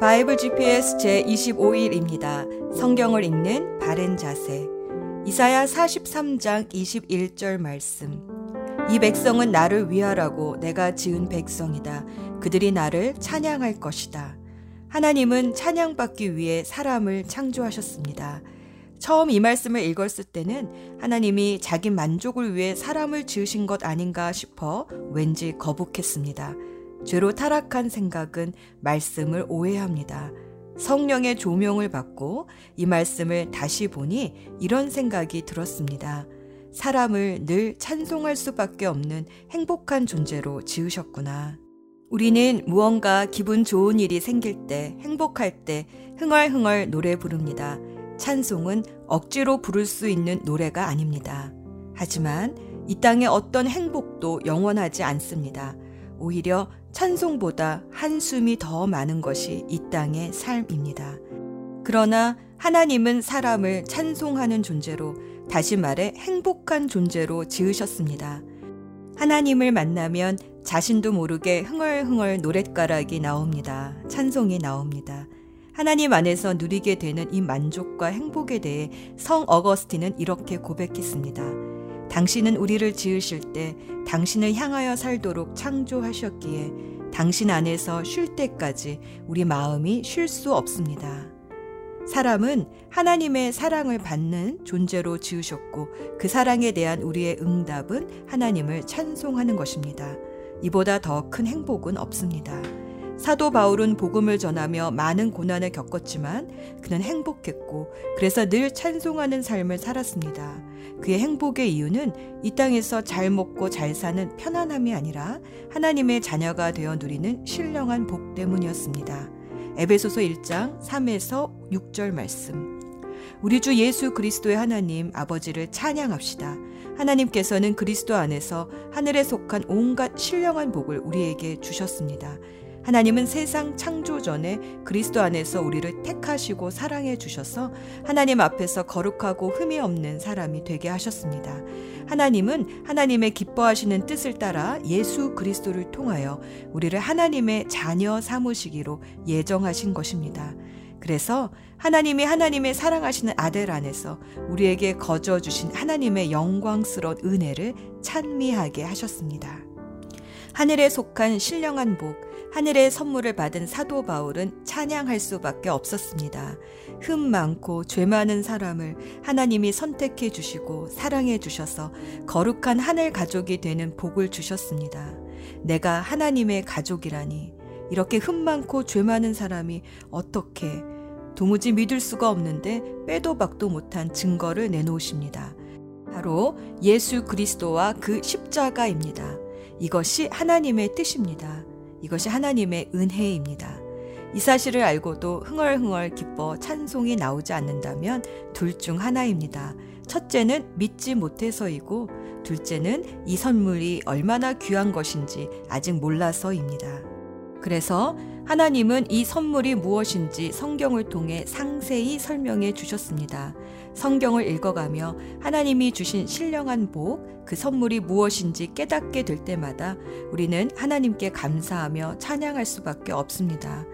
바이블 GPS 제25일입니다. 성경을 읽는 바른 자세. 이사야 43장 21절 말씀. 이 백성은 나를 위하라고 내가 지은 백성이다. 그들이 나를 찬양할 것이다. 하나님은 찬양받기 위해 사람을 창조하셨습니다. 처음 이 말씀을 읽었을 때는 하나님이 자기 만족을 위해 사람을 지으신 것 아닌가 싶어 왠지 거북했습니다. 죄로 타락한 생각은 말씀을 오해합니다. 성령의 조명을 받고 이 말씀을 다시 보니 이런 생각이 들었습니다. 사람을 늘 찬송할 수밖에 없는 행복한 존재로 지으셨구나. 우리는 무언가 기분 좋은 일이 생길 때, 행복할 때, 흥얼흥얼 노래 부릅니다. 찬송은 억지로 부를 수 있는 노래가 아닙니다. 하지만 이 땅의 어떤 행복도 영원하지 않습니다. 오히려 찬송보다 한숨이 더 많은 것이 이 땅의 삶입니다. 그러나 하나님은 사람을 찬송하는 존재로, 다시 말해 행복한 존재로 지으셨습니다. 하나님을 만나면 자신도 모르게 흥얼흥얼 노랫가락이 나옵니다. 찬송이 나옵니다. 하나님 안에서 누리게 되는 이 만족과 행복에 대해 성 어거스틴은 이렇게 고백했습니다. 당신은 우리를 지으실 때 당신을 향하여 살도록 창조하셨기에 당신 안에서 쉴 때까지 우리 마음이 쉴 수 없습니다. 사람은 하나님의 사랑을 받는 존재로 지으셨고 그 사랑에 대한 우리의 응답은 하나님을 찬송하는 것입니다. 이보다 더 큰 행복은 없습니다. 사도 바울은 복음을 전하며 많은 고난을 겪었지만 그는 행복했고 그래서 늘 찬송하는 삶을 살았습니다. 그의 행복의 이유는 이 땅에서 잘 먹고 잘 사는 편안함이 아니라 하나님의 자녀가 되어 누리는 신령한 복 때문이었습니다. 에베소서 1장 3에서 6절 말씀. 우리 주 예수 그리스도의 하나님 아버지를 찬양합시다. 하나님께서는 그리스도 안에서 하늘에 속한 온갖 신령한 복을 우리에게 주셨습니다. 하나님은 세상 창조 전에 그리스도 안에서 우리를 택하시고 사랑해 주셔서 하나님 앞에서 거룩하고 흠이 없는 사람이 되게 하셨습니다. 하나님은 하나님의 기뻐하시는 뜻을 따라 예수 그리스도를 통하여 우리를 하나님의 자녀 삼으시기로 예정하신 것입니다. 그래서 하나님이 하나님의 사랑하시는 아들 안에서 우리에게 거저 주신 하나님의 영광스러운 은혜를 찬미하게 하셨습니다. 하늘에 속한 신령한 복, 하늘의 선물을 받은 사도 바울은 찬양할 수밖에 없었습니다. 흠 많고 죄 많은 사람을 하나님이 선택해 주시고 사랑해 주셔서 거룩한 하늘 가족이 되는 복을 주셨습니다. 내가 하나님의 가족이라니 이렇게 흠 많고 죄 많은 사람이 어떻게 도무지 믿을 수가 없는데 빼도 박도 못한 증거를 내놓으십니다. 바로 예수 그리스도와 그 십자가입니다. 이것이 하나님의 뜻입니다. 이것이 하나님의 은혜입니다. 이 사실을 알고도 흥얼흥얼 기뻐 찬송이 나오지 않는다면 둘 중 하나입니다. 첫째는 믿지 못해서이고 둘째는 이 선물이 얼마나 귀한 것인지 아직 몰라서입니다. 그래서 하나님은 이 선물이 무엇인지 성경을 통해 상세히 설명해 주셨습니다. 성경을 읽어가며 하나님이 주신 신령한 복, 그 선물이 무엇인지 깨닫게 될 때마다 우리는 하나님께 감사하며 찬양할 수밖에 없습니다.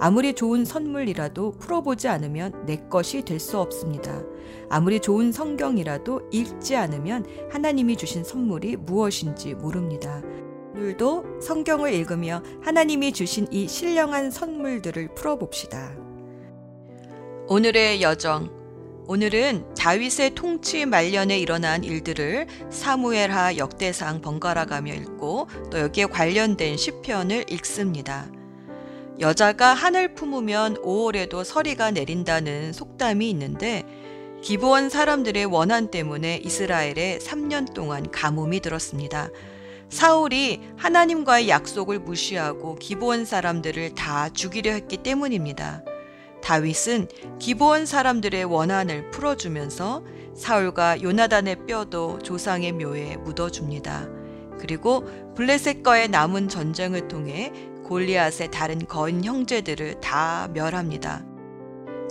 아무리 좋은 선물이라도 풀어보지 않으면 내 것이 될 수 없습니다. 아무리 좋은 성경이라도 읽지 않으면 하나님이 주신 선물이 무엇인지 모릅니다. 오늘도 성경을 읽으며 하나님이 주신 이 신령한 선물들을 풀어봅시다. 오늘의 여정 오늘은 다윗의 통치 말년에 일어난 일들을 사무엘하 역대상 번갈아 가며 읽고 또 여기에 관련된 시편을 읽습니다. 여자가 하늘 품으면 5월에도 서리가 내린다는 속담이 있는데 기브원 사람들의 원한 때문에 이스라엘에 3년 동안 가뭄이 들었습니다. 사울이 하나님과의 약속을 무시하고 기브원 사람들을 다 죽이려 했기 때문입니다. 다윗은 기브온 사람들의 원한을 풀어주면서 사울과 요나단의 뼈도 조상의 묘에 묻어줍니다. 그리고 블레셋과의 남은 전쟁을 통해 골리앗의 다른 거인 형제들을 다 멸합니다.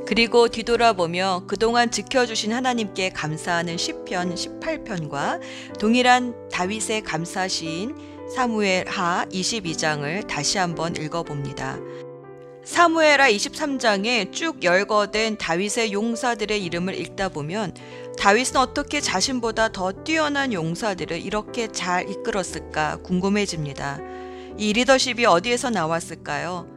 그리고 뒤돌아보며 그동안 지켜주신 하나님께 감사하는 시편 18편과 동일한 다윗의 감사 시인 사무엘 하 22장을 다시 한번 읽어봅니다. 사무에라 23장에 쭉 열거된 다윗의 용사들의 이름을 읽다 보면 다윗은 어떻게 자신보다 더 뛰어난 용사들을 이렇게 잘 이끌었을까 궁금해집니다. 이 리더십이 어디에서 나왔을까요?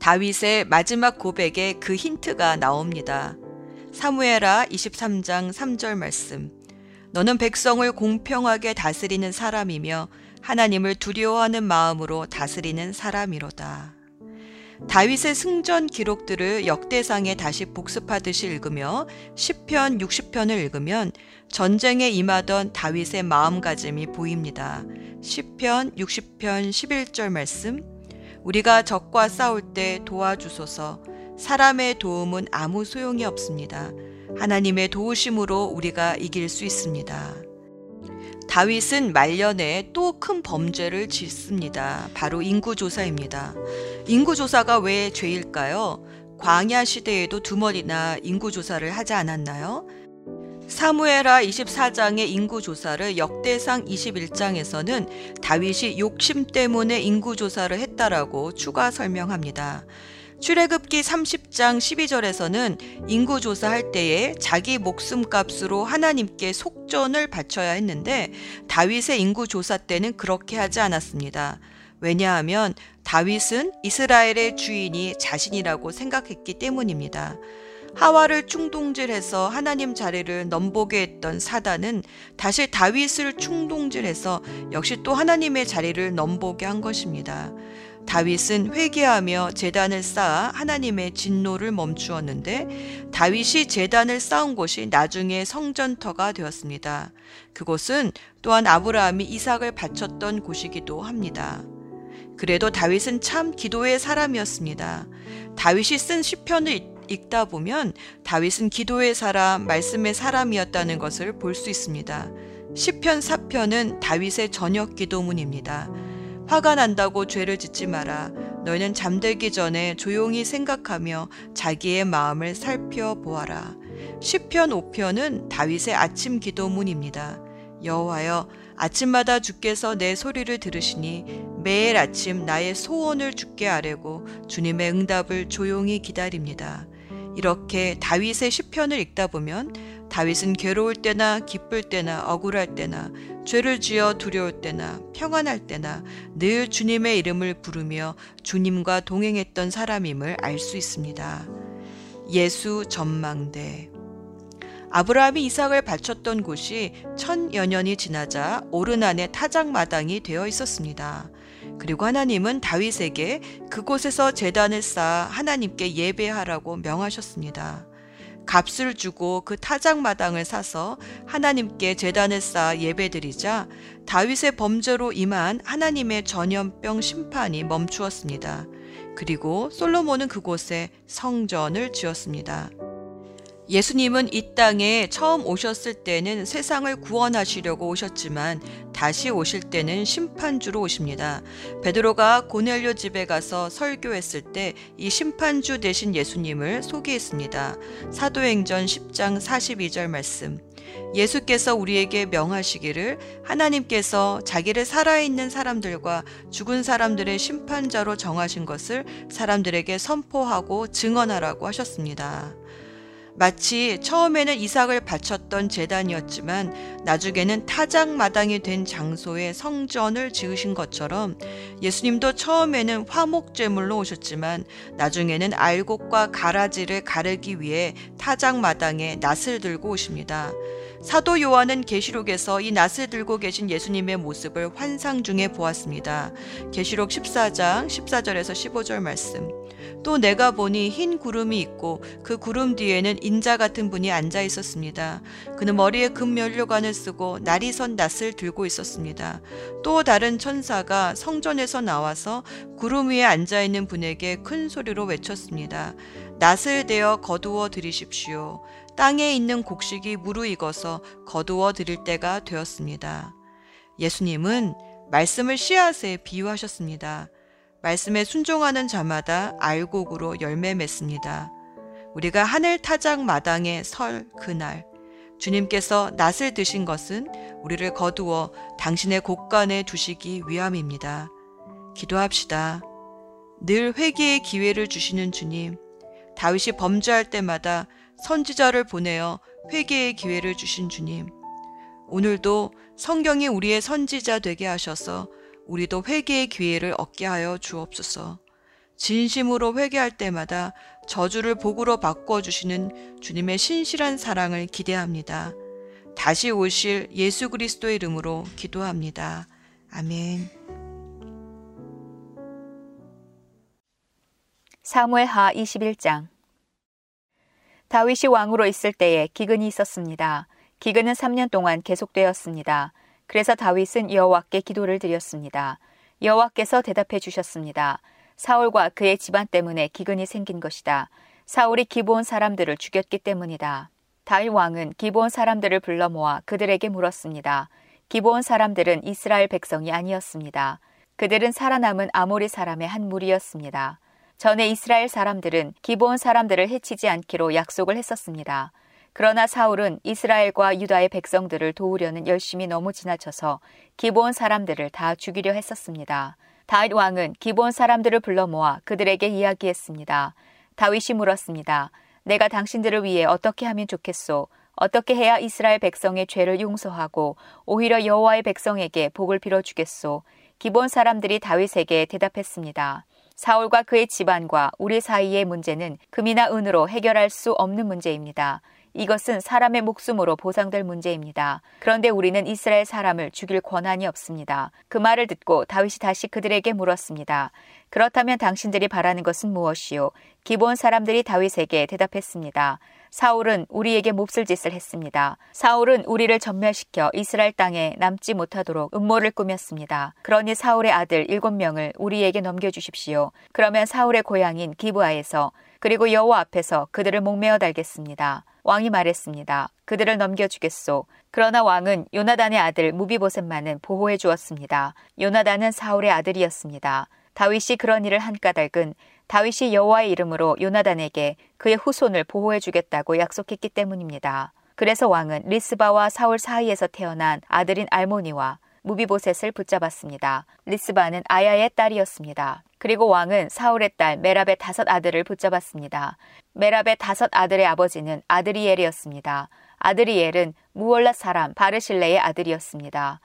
다윗의 마지막 고백에 그 힌트가 나옵니다. 사무에라 23장 3절 말씀. 너는 백성을 공평하게 다스리는 사람이며 하나님을 두려워하는 마음으로 다스리는 사람이로다. 다윗의 승전 기록들을 역대상에 다시 복습하듯이 읽으며 10편, 60편을 읽으면 전쟁에 임하던 다윗의 마음가짐이 보입니다. 10편, 60편 11절 말씀 우리가 적과 싸울 때 도와주소서 사람의 도움은 아무 소용이 없습니다. 하나님의 도우심으로 우리가 이길 수 있습니다. 다윗은 말년에 또 큰 범죄를 짓습니다. 바로 인구조사입니다. 인구조사가 왜 죄일까요? 광야 시대에도 두 번이나 인구조사를 하지 않았나요? 사무에라 24장의 인구조사를 역대상 21장에서는 다윗이 욕심 때문에 인구조사를 했다라고 추가 설명합니다. 출애굽기 30장 12절에서는 인구 조사할 때에 자기 목숨값으로 하나님께 속전을 바쳐야 했는데 다윗의 인구 조사 때는 그렇게 하지 않았습니다. 왜냐하면 다윗은 이스라엘의 주인이 자신이라고 생각했기 때문입니다. 하와를 충동질해서 하나님 자리를 넘보게 했던 사단은 다시 다윗을 충동질해서 역시 또 하나님의 자리를 넘보게 한 것입니다. 다윗은 회개하며 재단을 쌓아 하나님의 진노를 멈추었는데 다윗이 재단을 쌓은 곳이 나중에 성전터가 되었습니다. 그곳은 또한 아브라함이 이삭을 바쳤던 곳이기도 합니다. 그래도 다윗은 참 기도의 사람이었습니다. 다윗이 쓴 시편을 읽다 보면 다윗은 기도의 사람, 말씀의 사람이었다는 것을 볼 수 있습니다. 시편 4편은 다윗의 저녁 기도문입니다. 화가 난다고 죄를 짓지 마라. 너희는 잠들기 전에 조용히 생각하며 자기의 마음을 살펴보아라. 시편 5편은 다윗의 아침 기도문입니다. 여호와여 아침마다 주께서 내 소리를 들으시니 매일 아침 나의 소원을 주께 아뢰고 주님의 응답을 조용히 기다립니다. 이렇게 다윗의 시편을 읽다 보면 다윗은 괴로울 때나 기쁠 때나 억울할 때나 죄를 지어 두려울 때나 평안할 때나 늘 주님의 이름을 부르며 주님과 동행했던 사람임을 알 수 있습니다. 예수 전망대 아브라함이 이삭을 바쳤던 곳이 천여 년이 지나자 오르난의 타작마당이 되어 있었습니다. 그리고 하나님은 다윗에게 그곳에서 재단을 쌓아 하나님께 예배하라고 명하셨습니다. 값을 주고 그 타작 마당을 사서 하나님께 재단을 쌓아 예배드리자 다윗의 범죄로 임한 하나님의 전염병 심판이 멈추었습니다. 그리고 솔로몬은 그곳에 성전을 지었습니다. 예수님은 이 땅에 처음 오셨을 때는 세상을 구원하시려고 오셨지만 다시 오실 때는 심판주로 오십니다. 베드로가 고넬료 집에 가서 설교했을 때 이 심판주 대신 예수님을 소개했습니다. 사도행전 10장 42절 말씀. 예수께서 우리에게 명하시기를 하나님께서 자기를 살아있는 사람들과 죽은 사람들의 심판자로 정하신 것을 사람들에게 선포하고 증언하라고 하셨습니다. 마치 처음에는 이삭을 바쳤던 재단이었지만 나중에는 타작마당이 된 장소에 성전을 지으신 것처럼 예수님도 처음에는 화목제물로 오셨지만 나중에는 알곡과 가라지를 가르기 위해 타작마당에 낫을 들고 오십니다. 사도 요한은 계시록에서 이 낫을 들고 계신 예수님의 모습을 환상 중에 보았습니다. 계시록 14장 14절에서 15절 말씀. 또 내가 보니 흰 구름이 있고 그 구름 뒤에는 인자 같은 분이 앉아 있었습니다. 그는 머리에 금면류관을 쓰고 날이 선 낫을 들고 있었습니다. 또 다른 천사가 성전에서 나와서 구름 위에 앉아 있는 분에게 큰 소리로 외쳤습니다. 낫을 대어 거두어 드리십시오. 땅에 있는 곡식이 무르익어서 거두어 드릴 때가 되었습니다. 예수님은 말씀을 씨앗에 비유하셨습니다. 말씀에 순종하는 자마다 알곡으로 열매 맺습니다. 우리가 하늘 타작 마당에 설 그날 주님께서 낫을 드신 것은 우리를 거두어 당신의 곳간에 두시기 위함입니다. 기도합시다. 늘 회개의 기회를 주시는 주님. 다윗이 범죄할 때마다 선지자를 보내어 회개의 기회를 주신 주님. 오늘도 성경이 우리의 선지자 되게 하셔서 우리도 회개의 기회를 얻게 하여 주옵소서. 진심으로 회개할 때마다 저주를 복으로 바꿔주시는 주님의 신실한 사랑을 기대합니다. 다시 오실 예수 그리스도의 이름으로 기도합니다. 아멘. 사무엘하 21장 다윗이 왕으로 있을 때에 기근이 있었습니다. 기근은 3년 동안 계속되었습니다. 그래서 다윗은 여호와께 기도를 드렸습니다. 여호와께서 대답해 주셨습니다. 사울과 그의 집안 때문에 기근이 생긴 것이다. 사울이 기브온 사람들을 죽였기 때문이다. 다윗 왕은 기브온 사람들을 불러 모아 그들에게 물었습니다. 기브온 사람들은 이스라엘 백성이 아니었습니다. 그들은 살아남은 아모리 사람의 한 무리였습니다. 전에 이스라엘 사람들은 기브온 사람들을 해치지 않기로 약속을 했었습니다. 그러나 사울은 이스라엘과 유다의 백성들을 도우려는 열심이 너무 지나쳐서 기브온 사람들을 다 죽이려 했었습니다. 다윗 왕은 기브온 사람들을 불러 모아 그들에게 이야기했습니다. 다윗이 물었습니다. 내가 당신들을 위해 어떻게 하면 좋겠소? 어떻게 해야 이스라엘 백성의 죄를 용서하고 오히려 여호와의 백성에게 복을 빌어 주겠소? 기본 사람들이 다윗에게 대답했습니다. 사울과 그의 집안과 우리 사이의 문제는 금이나 은으로 해결할 수 없는 문제입니다. 이것은 사람의 목숨으로 보상될 문제입니다. 그런데 우리는 이스라엘 사람을 죽일 권한이 없습니다. 그 말을 듣고 다윗이 다시 그들에게 물었습니다. 그렇다면 당신들이 바라는 것은 무엇이요? 기본 사람들이 다윗에게 대답했습니다. 사울은 우리에게 몹쓸 짓을 했습니다. 사울은 우리를 전멸시켜 이스라엘 땅에 남지 못하도록 음모를 꾸몄습니다. 그러니 사울의 아들 일곱 명을 우리에게 넘겨주십시오. 그러면 사울의 고향인 기브아에서 그리고 여호와 앞에서 그들을 목매어 달겠습니다. 왕이 말했습니다. 그들을 넘겨주겠소. 그러나 왕은 요나단의 아들 무비보셋만은 보호해 주었습니다. 요나단은 사울의 아들이었습니다. 다윗이 그런 일을 한 까닭은 다윗이 여호와의 이름으로 요나단에게 그의 후손을 보호해 주겠다고 약속했기 때문입니다. 그래서 왕은 리스바와 사울 사이에서 태어난 아들인 알모니와 므비보셋을 붙잡았습니다. 리스바는 아야의 딸이었습니다. 그리고 왕은 사울의 딸 메랍의 다섯 아들을 붙잡았습니다. 메랍의 다섯 아들의 아버지는 아드리엘이었습니다. 아드리엘은 므홀랏 사람 바르실래의 아들이었습니다.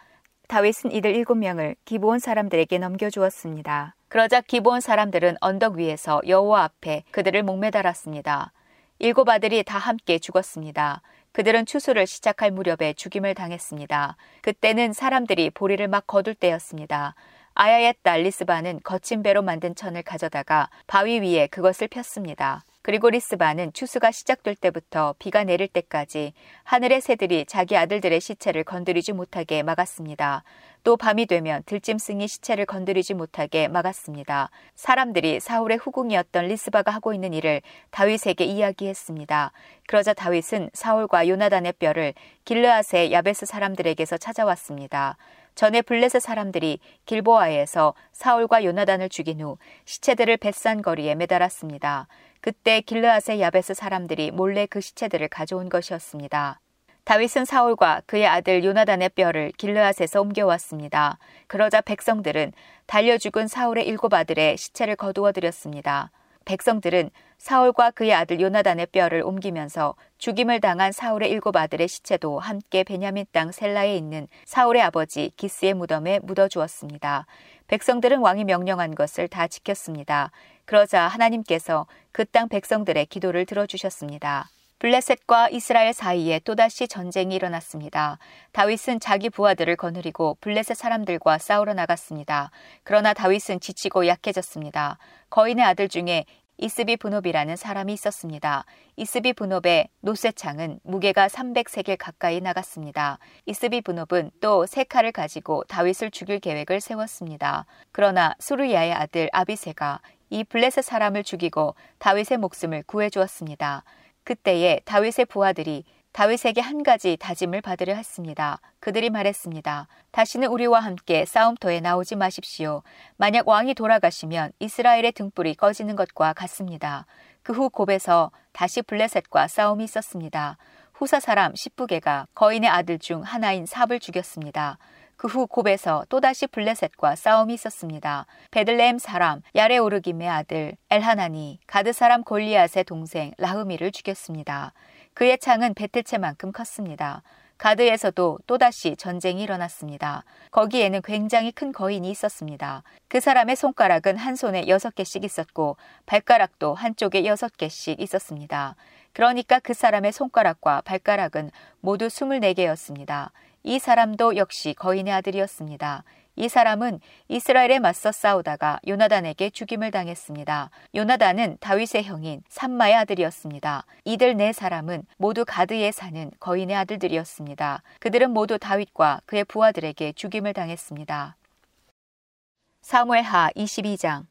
다윗은 이들 일곱 명을 기브온 사람들에게 넘겨주었습니다. 그러자 기브온 사람들은 언덕 위에서 여호와 앞에 그들을 목매달았습니다. 일곱 아들이 다 함께 죽었습니다. 그들은 추수를 시작할 무렵에 죽임을 당했습니다. 그때는 사람들이 보리를 막 거둘 때였습니다. 아야의 딸 리스바는 거친 베로 만든 천을 가져다가 바위 위에 그것을 폈습니다. 그리고 리스바는 추수가 시작될 때부터 비가 내릴 때까지 하늘의 새들이 자기 아들들의 시체를 건드리지 못하게 막았습니다. 또 밤이 되면 들짐승이 시체를 건드리지 못하게 막았습니다. 사람들이 사울의 후궁이었던 리스바가 하고 있는 일을 다윗에게 이야기했습니다. 그러자 다윗은 사울과 요나단의 뼈를 길르앗의 야베스 사람들에게서 찾아왔습니다. 전에 블레셋 사람들이 길보아에서 사울과 요나단을 죽인 후 시체들을 뱃산 거리에 매달았습니다. 그때 길르앗의 야베스 사람들이 몰래 그 시체들을 가져온 것이었습니다. 다윗은 사울과 그의 아들 요나단의 뼈를 길르앗에서 옮겨왔습니다. 그러자 백성들은 달려 죽은 사울의 일곱 아들의 시체를 거두어 드렸습니다. 백성들은 사울과 그의 아들 요나단의 뼈를 옮기면서 죽임을 당한 사울의 일곱 아들의 시체도 함께 베냐민 땅 셀라에 있는 사울의 아버지 기스의 무덤에 묻어 주었습니다. 백성들은 왕이 명령한 것을 다 지켰습니다. 그러자 하나님께서 그 땅 백성들의 기도를 들어주셨습니다. 블레셋과 이스라엘 사이에 또다시 전쟁이 일어났습니다. 다윗은 자기 부하들을 거느리고 블레셋 사람들과 싸우러 나갔습니다. 그러나 다윗은 지치고 약해졌습니다. 거인의 아들 중에 이스비 분업이라는 사람이 있었습니다. 이스비 분업의 노쇠창은 무게가 300세겔 가까이 나갔습니다. 이스비 분업은 또 세 칼을 가지고 다윗을 죽일 계획을 세웠습니다. 그러나 수르야의 아들 아비세가 이 블레셋 사람을 죽이고 다윗의 목숨을 구해 주었습니다. 그때에 다윗의 부하들이 다윗에게 한 가지 다짐을 받으려 했습니다. 그들이 말했습니다. 다시는 우리와 함께 싸움터에 나오지 마십시오. 만약 왕이 돌아가시면 이스라엘의 등불이 꺼지는 것과 같습니다. 그 후 곱에서 다시 블레셋과 싸움이 있었습니다. 후사 사람 십부게가 거인의 아들 중 하나인 삽을 죽였습니다. 그 후 곱에서 또다시 블레셋과 싸움이 있었습니다. 베들레헴 사람 야레 오르김의 아들 엘하나니 가드 사람 골리앗의 동생 라흐미를 죽였습니다. 그의 창은 베틀체만큼 컸습니다. 가드에서도 또다시 전쟁이 일어났습니다. 거기에는 굉장히 큰 거인이 있었습니다. 그 사람의 손가락은 한 손에 여섯 개씩 있었고 발가락도 한쪽에 여섯 개씩 있었습니다. 그러니까 그 사람의 손가락과 발가락은 모두 24개였습니다. 이 사람도 역시 거인의 아들이었습니다. 이 사람은 이스라엘에 맞서 싸우다가 요나단에게 죽임을 당했습니다. 요나단은 다윗의 형인 삼마의 아들이었습니다. 이들 네 사람은 모두 가드에 사는 거인의 아들들이었습니다. 그들은 모두 다윗과 그의 부하들에게 죽임을 당했습니다. 사무엘하 22장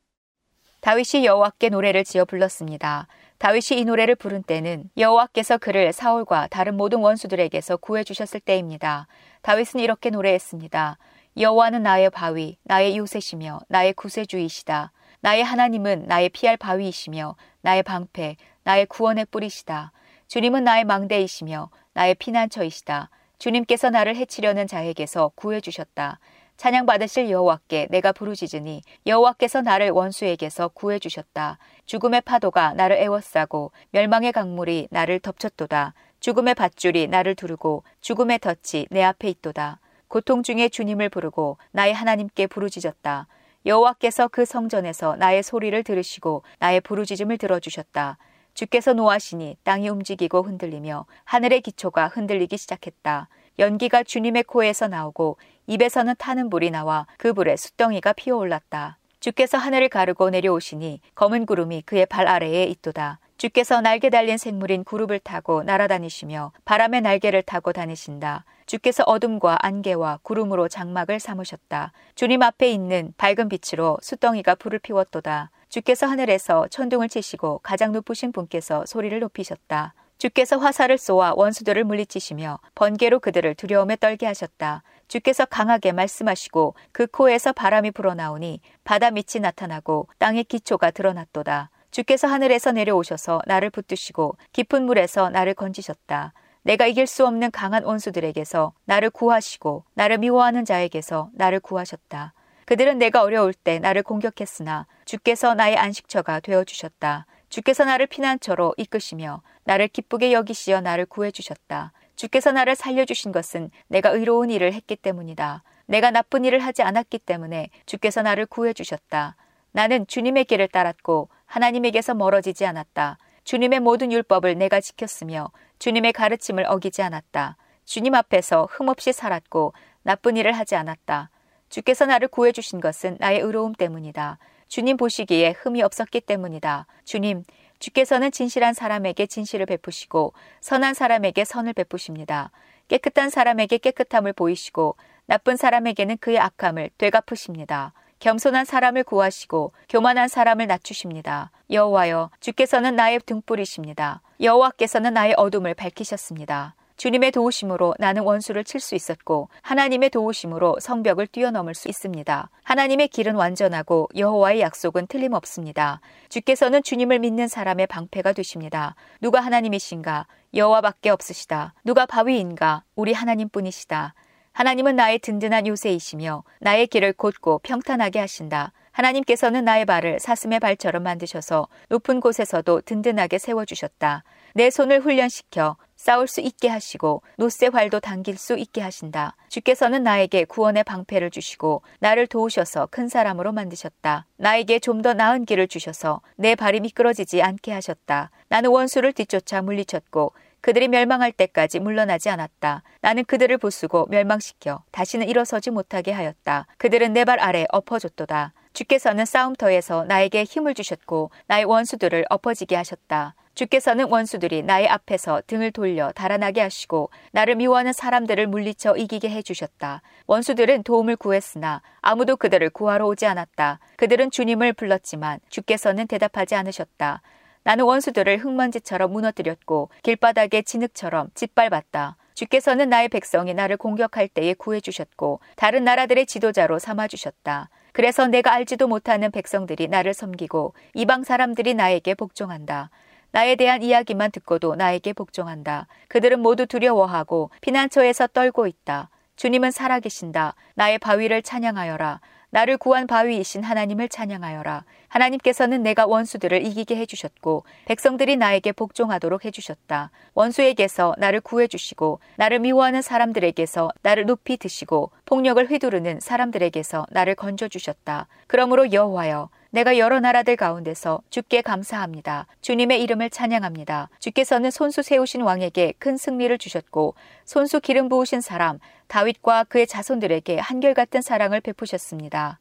다윗이 여호와께 노래를 지어 불렀습니다. 다윗이 이 노래를 부른 때는 여호와께서 그를 사울과 다른 모든 원수들에게서 구해 주셨을 때입니다. 다윗은 이렇게 노래했습니다. 여호와는 나의 바위, 나의 요새시며 나의 구세주이시다. 나의 하나님은 나의 피할 바위이시며 나의 방패, 나의 구원의 뿌리시다. 주님은 나의 망대이시며 나의 피난처이시다. 주님께서 나를 해치려는 자에게서 구해 주셨다. 찬양 받으실 여호와께 내가 부르짖으니 여호와께서 나를 원수에게서 구해 주셨다. 죽음의 파도가 나를 애워싸고 멸망의 강물이 나를 덮쳤도다. 죽음의 밧줄이 나를 두르고 죽음의 덫이 내 앞에 있도다. 고통 중에 주님을 부르고 나의 하나님께 부르짖었다. 여호와께서 그 성전에서 나의 소리를 들으시고 나의 부르짖음을 들어주셨다. 주께서 노하시니 땅이 움직이고 흔들리며 하늘의 기초가 흔들리기 시작했다. 연기가 주님의 코에서 나오고 입에서는 타는 불이 나와 그 불에 숫덩이가 피어올랐다. 주께서 하늘을 가르고 내려오시니 검은 구름이 그의 발 아래에 있도다. 주께서 날개 달린 생물인 구룹을 타고 날아다니시며 바람의 날개를 타고 다니신다. 주께서 어둠과 안개와 구름으로 장막을 삼으셨다. 주님 앞에 있는 밝은 빛으로 수덩이가 불을 피웠도다. 주께서 하늘에서 천둥을 치시고 가장 높으신 분께서 소리를 높이셨다. 주께서 화살을 쏘아 원수들을 물리치시며 번개로 그들을 두려움에 떨게 하셨다. 주께서 강하게 말씀하시고 그 코에서 바람이 불어나오니 바다 밑이 나타나고 땅의 기초가 드러났도다. 주께서 하늘에서 내려오셔서 나를 붙드시고 깊은 물에서 나를 건지셨다. 내가 이길 수 없는 강한 원수들에게서 나를 구하시고 나를 미워하는 자에게서 나를 구하셨다. 그들은 내가 어려울 때 나를 공격했으나 주께서 나의 안식처가 되어 주셨다. 주께서 나를 피난처로 이끄시며 나를 기쁘게 여기시어 나를 구해 주셨다. 주께서 나를 살려주신 것은 내가 의로운 일을 했기 때문이다. 내가 나쁜 일을 하지 않았기 때문에 주께서 나를 구해 주셨다. 나는 주님의 길을 따랐고 하나님에게서 멀어지지 않았다. 주님의 모든 율법을 내가 지켰으며 주님의 가르침을 어기지 않았다. 주님 앞에서 흠없이 살았고 나쁜 일을 하지 않았다. 주께서 나를 구해주신 것은 나의 의로움 때문이다. 주님 보시기에 흠이 없었기 때문이다. 주님, 주께서는 진실한 사람에게 진실을 베푸시고 선한 사람에게 선을 베푸십니다. 깨끗한 사람에게 깨끗함을 보이시고 나쁜 사람에게는 그의 악함을 되갚으십니다. 겸손한 사람을 구하시고 교만한 사람을 낮추십니다. 여호와여, 주께서는 나의 등불이십니다. 여호와께서는 나의 어둠을 밝히셨습니다. 주님의 도우심으로 나는 원수를 칠 수 있었고 하나님의 도우심으로 성벽을 뛰어넘을 수 있습니다. 하나님의 길은 완전하고 여호와의 약속은 틀림없습니다. 주께서는 주님을 믿는 사람의 방패가 되십니다. 누가 하나님이신가? 여호와밖에 없으시다. 누가 바위인가? 우리 하나님뿐이시다. 하나님은 나의 든든한 요새이시며 나의 길을 곧고 평탄하게 하신다. 하나님께서는 나의 발을 사슴의 발처럼 만드셔서 높은 곳에서도 든든하게 세워주셨다. 내 손을 훈련시켜 싸울 수 있게 하시고 노새 활도 당길 수 있게 하신다. 주께서는 나에게 구원의 방패를 주시고 나를 도우셔서 큰 사람으로 만드셨다. 나에게 좀 더 나은 길을 주셔서 내 발이 미끄러지지 않게 하셨다. 나는 원수를 뒤쫓아 물리쳤고 그들이 멸망할 때까지 물러나지 않았다. 나는 그들을 부수고 멸망시켜 다시는 일어서지 못하게 하였다. 그들은 내 발 아래 엎어졌도다. 주께서는 싸움터에서 나에게 힘을 주셨고 나의 원수들을 엎어지게 하셨다. 주께서는 원수들이 나의 앞에서 등을 돌려 달아나게 하시고 나를 미워하는 사람들을 물리쳐 이기게 해주셨다. 원수들은 도움을 구했으나 아무도 그들을 구하러 오지 않았다. 그들은 주님을 불렀지만 주께서는 대답하지 않으셨다. 나는 원수들을 흙먼지처럼 무너뜨렸고 길바닥의 진흙처럼 짓밟았다. 주께서는 나의 백성이 나를 공격할 때에 구해주셨고 다른 나라들의 지도자로 삼아주셨다. 그래서 내가 알지도 못하는 백성들이 나를 섬기고 이방 사람들이 나에게 복종한다. 나에 대한 이야기만 듣고도 나에게 복종한다. 그들은 모두 두려워하고 피난처에서 떨고 있다. 주님은 살아계신다. 나의 바위를 찬양하여라. 나를 구한 바위이신 하나님을 찬양하여라. 하나님께서는 내가 원수들을 이기게 해주셨고 백성들이 나에게 복종하도록 해주셨다. 원수에게서 나를 구해주시고 나를 미워하는 사람들에게서 나를 높이 드시고 폭력을 휘두르는 사람들에게서 나를 건져주셨다. 그러므로 여호와여 내가 여러 나라들 가운데서 주께 감사합니다. 주님의 이름을 찬양합니다. 주께서는 손수 세우신 왕에게 큰 승리를 주셨고 손수 기름 부으신 사람 다윗과 그의 자손들에게 한결같은 사랑을 베푸셨습니다.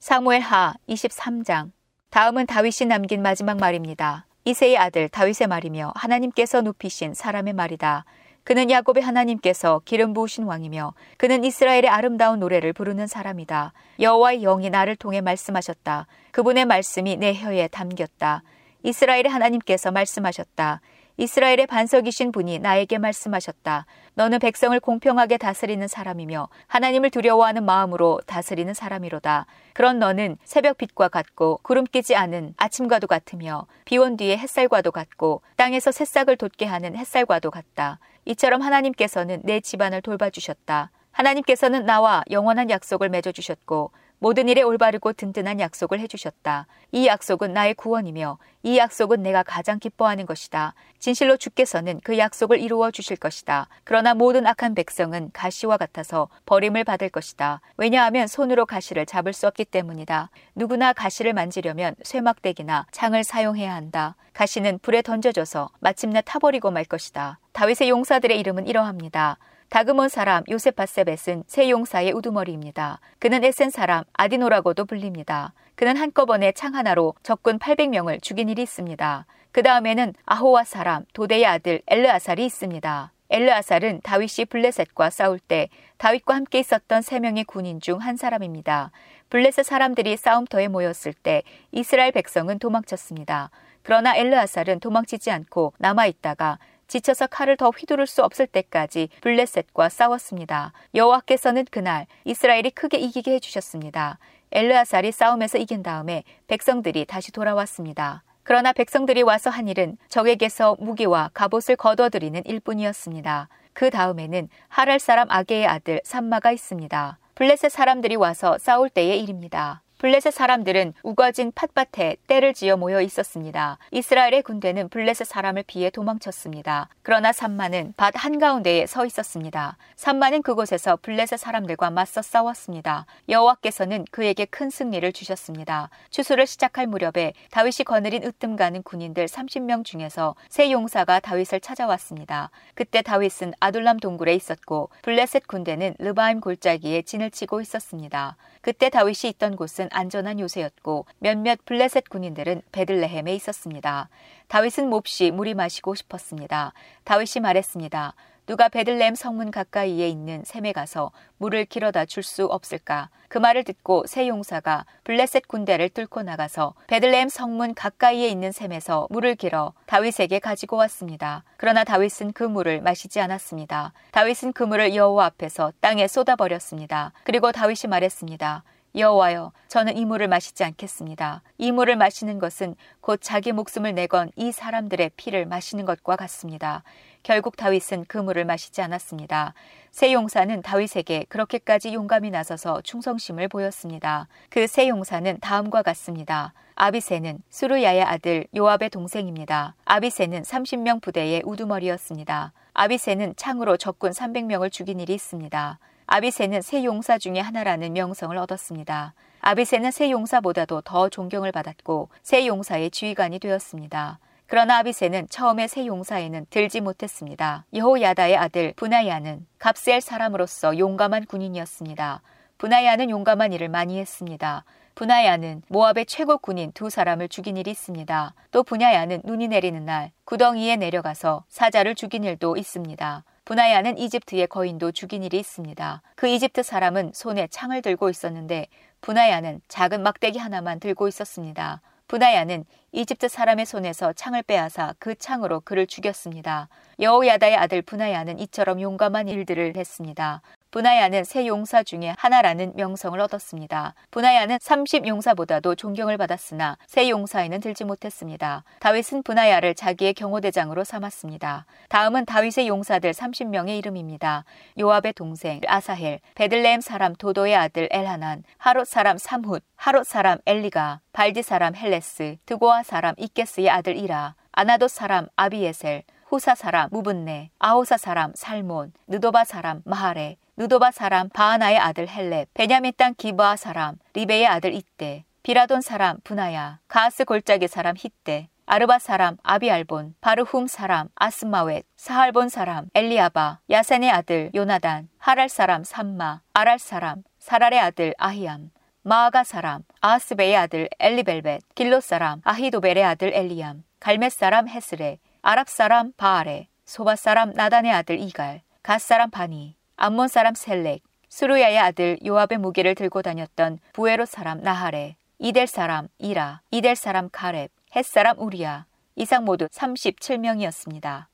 사무엘 하 23장 다음은 다윗이 남긴 마지막 말입니다. 이세의 아들 다윗의 말이며 하나님께서 높이신 사람의 말이다. 그는 야곱의 하나님께서 기름 부으신 왕이며 그는 이스라엘의 아름다운 노래를 부르는 사람이다. 여호와의 영이 나를 통해 말씀하셨다. 그분의 말씀이 내 혀에 담겼다. 이스라엘의 하나님께서 말씀하셨다. 이스라엘의 반석이신 분이 나에게 말씀하셨다. 너는 백성을 공평하게 다스리는 사람이며 하나님을 두려워하는 마음으로 다스리는 사람이로다. 그런 너는 새벽 빛과 같고 구름 끼지 않은 아침과도 같으며 비온 뒤에 햇살과도 같고 땅에서 새싹을 돋게 하는 햇살과도 같다. 이처럼 하나님께서는 내 집안을 돌봐주셨다. 하나님께서는 나와 영원한 약속을 맺어주셨고 모든 일에 올바르고 든든한 약속을 해주셨다. 이 약속은 나의 구원이며 이 약속은 내가 가장 기뻐하는 것이다. 진실로 주께서는 그 약속을 이루어 주실 것이다. 그러나 모든 악한 백성은 가시와 같아서 버림을 받을 것이다. 왜냐하면 손으로 가시를 잡을 수 없기 때문이다. 누구나 가시를 만지려면 쇠막대기나 창을 사용해야 한다. 가시는 불에 던져져서 마침내 타버리고 말 것이다. 다윗의 용사들의 이름은 이러합니다. 다그몬 사람 요세파세벳은 새 용사의 우두머리입니다. 그는 에센 사람 아디노라고도 불립니다. 그는 한꺼번에 창 하나로 적군 800명을 죽인 일이 있습니다. 그 다음에는 아호와 사람 도대의 아들 엘르아살이 있습니다. 엘르아살은 다윗이 블레셋과 싸울 때 다윗과 함께 있었던 세 명의 군인 중 한 사람입니다. 블레셋 사람들이 싸움터에 모였을 때 이스라엘 백성은 도망쳤습니다. 그러나 엘르아살은 도망치지 않고 남아 있다가 지쳐서 칼을 더 휘두를 수 없을 때까지 블레셋과 싸웠습니다. 여호와께서는 그날 이스라엘이 크게 이기게 해주셨습니다. 엘르아살이 싸움에서 이긴 다음에 백성들이 다시 돌아왔습니다. 그러나 백성들이 와서 한 일은 적에게서 무기와 갑옷을 거둬들이는 일뿐이었습니다. 그 다음에는 하랄 사람 아게의 아들 삼마가 있습니다. 블레셋 사람들이 와서 싸울 때의 일입니다. 블레셋 사람들은 우거진 팥밭에 떼를 지어 모여 있었습니다. 이스라엘의 군대는 블레셋 사람을 피해 도망쳤습니다. 그러나 삼마는 밭 한가운데에 서 있었습니다. 삼마는 그곳에서 블레셋 사람들과 맞서 싸웠습니다. 여호와께서는 그에게 큰 승리를 주셨습니다. 추수를 시작할 무렵에 다윗이 거느린 으뜸 가는 군인들 30명 중에서 세 용사가 다윗을 찾아왔습니다. 그때 다윗은 아둘람 동굴에 있었고 블레셋 군대는 르바임 골짜기에 진을 치고 있었습니다. 그때 다윗이 있던 곳은 안전한 요새였고 몇몇 블레셋 군인들은 베들레헴에 있었습니다. 다윗은 몹시 물이 마시고 싶었습니다. 다윗이 말했습니다. 누가 베들레헴 성문 가까이에 있는 샘에 가서 물을 길어다 줄 수 없을까? 그 말을 듣고 세 용사가 블레셋 군대를 뚫고 나가서 베들레헴 성문 가까이에 있는 샘에서 물을 길어 다윗에게 가지고 왔습니다. 그러나 다윗은 그 물을 마시지 않았습니다. 다윗은 그 물을 여호와 앞에서 땅에 쏟아버렸습니다. 그리고 다윗이 말했습니다. 여호와여 저는 이 물을 마시지 않겠습니다. 이 물을 마시는 것은 곧 자기 목숨을 내건 이 사람들의 피를 마시는 것과 같습니다. 결국 다윗은 그 물을 마시지 않았습니다. 세 용사는 다윗에게 그렇게까지 용감히 나서서 충성심을 보였습니다. 그 세 용사는 다음과 같습니다. 아비세는 수르야의 아들 요압의 동생입니다. 아비세는 30명 부대의 우두머리였습니다. 아비세는 창으로 적군 300명을 죽인 일이 있습니다. 아비세는 세 용사 중의 하나라는 명성을 얻었습니다. 아비세는 세 용사보다도 더 존경을 받았고 세 용사의 지휘관이 되었습니다. 그러나 아비세는 처음에 세 용사에는 들지 못했습니다. 여호야다의 아들 부나야는 갑스엘 사람으로서 용감한 군인이었습니다. 부나야는 용감한 일을 많이 했습니다. 부나야는 모압의 최고 군인 두 사람을 죽인 일이 있습니다. 또 부냐야는 눈이 내리는 날 구덩이에 내려가서 사자를 죽인 일도 있습니다. 분하야는 이집트의 거인도 죽인 일이 있습니다. 그 이집트 사람은 손에 창을 들고 있었는데 분하야는 작은 막대기 하나만 들고 있었습니다. 분하야는 이집트 사람의 손에서 창을 빼앗아 그 창으로 그를 죽였습니다. 여호야다의 아들 분하야는 이처럼 용감한 일들을 했습니다. 분하야는 세 용사 중에 하나라는 명성을 얻었습니다. 분하야는 30용사보다도 존경을 받았으나 세 용사에는 들지 못했습니다. 다윗은 분하야를 자기의 경호대장으로 삼았습니다. 다음은 다윗의 용사들 30명의 이름입니다. 요압의 동생 아사헬, 베들레헴 사람 도도의 아들 엘하난, 하롯 사람 삼훗, 하롯 사람 엘리가, 발디 사람 헬레스, 드고아 사람 익게스의 아들 이라, 아나돗 사람 아비에셀, 후사 사람 므분내, 아호사 사람 살몬, 느도바 사람 마하래, 느도바 사람 바아나의 아들 헬렙, 베냐민 땅 기브아 사람 리배의 아들 잇대, 비라돈 사람 브나야, 가스 골짜기 사람 히때, 아르바 사람 아비알본, 바르훔 사람 아스마웻, 사알본 사람 엘리아바, 야센의 아들 요나단, 하랄 사람 삼마, 아랄 사람 사랄의 아들 아히암, 마아가 사람 아스베의 아들 엘리벨렛, 길로 사람 아히도벨의 아들 엘리암, 갈멜 사람 헤스레, 아랍 사람 바알레, 소바 사람 나단의 아들 이갈, 갓 사람 바니, 암몬 사람 셀렉, 수루야의 아들 요압의 무기를 들고 다녔던 부에로 사람 나하레, 이델 사람 이라, 이델 사람 카렙, 헷 사람 우리야, 이상 모두 37명이었습니다.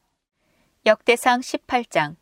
역대상 18장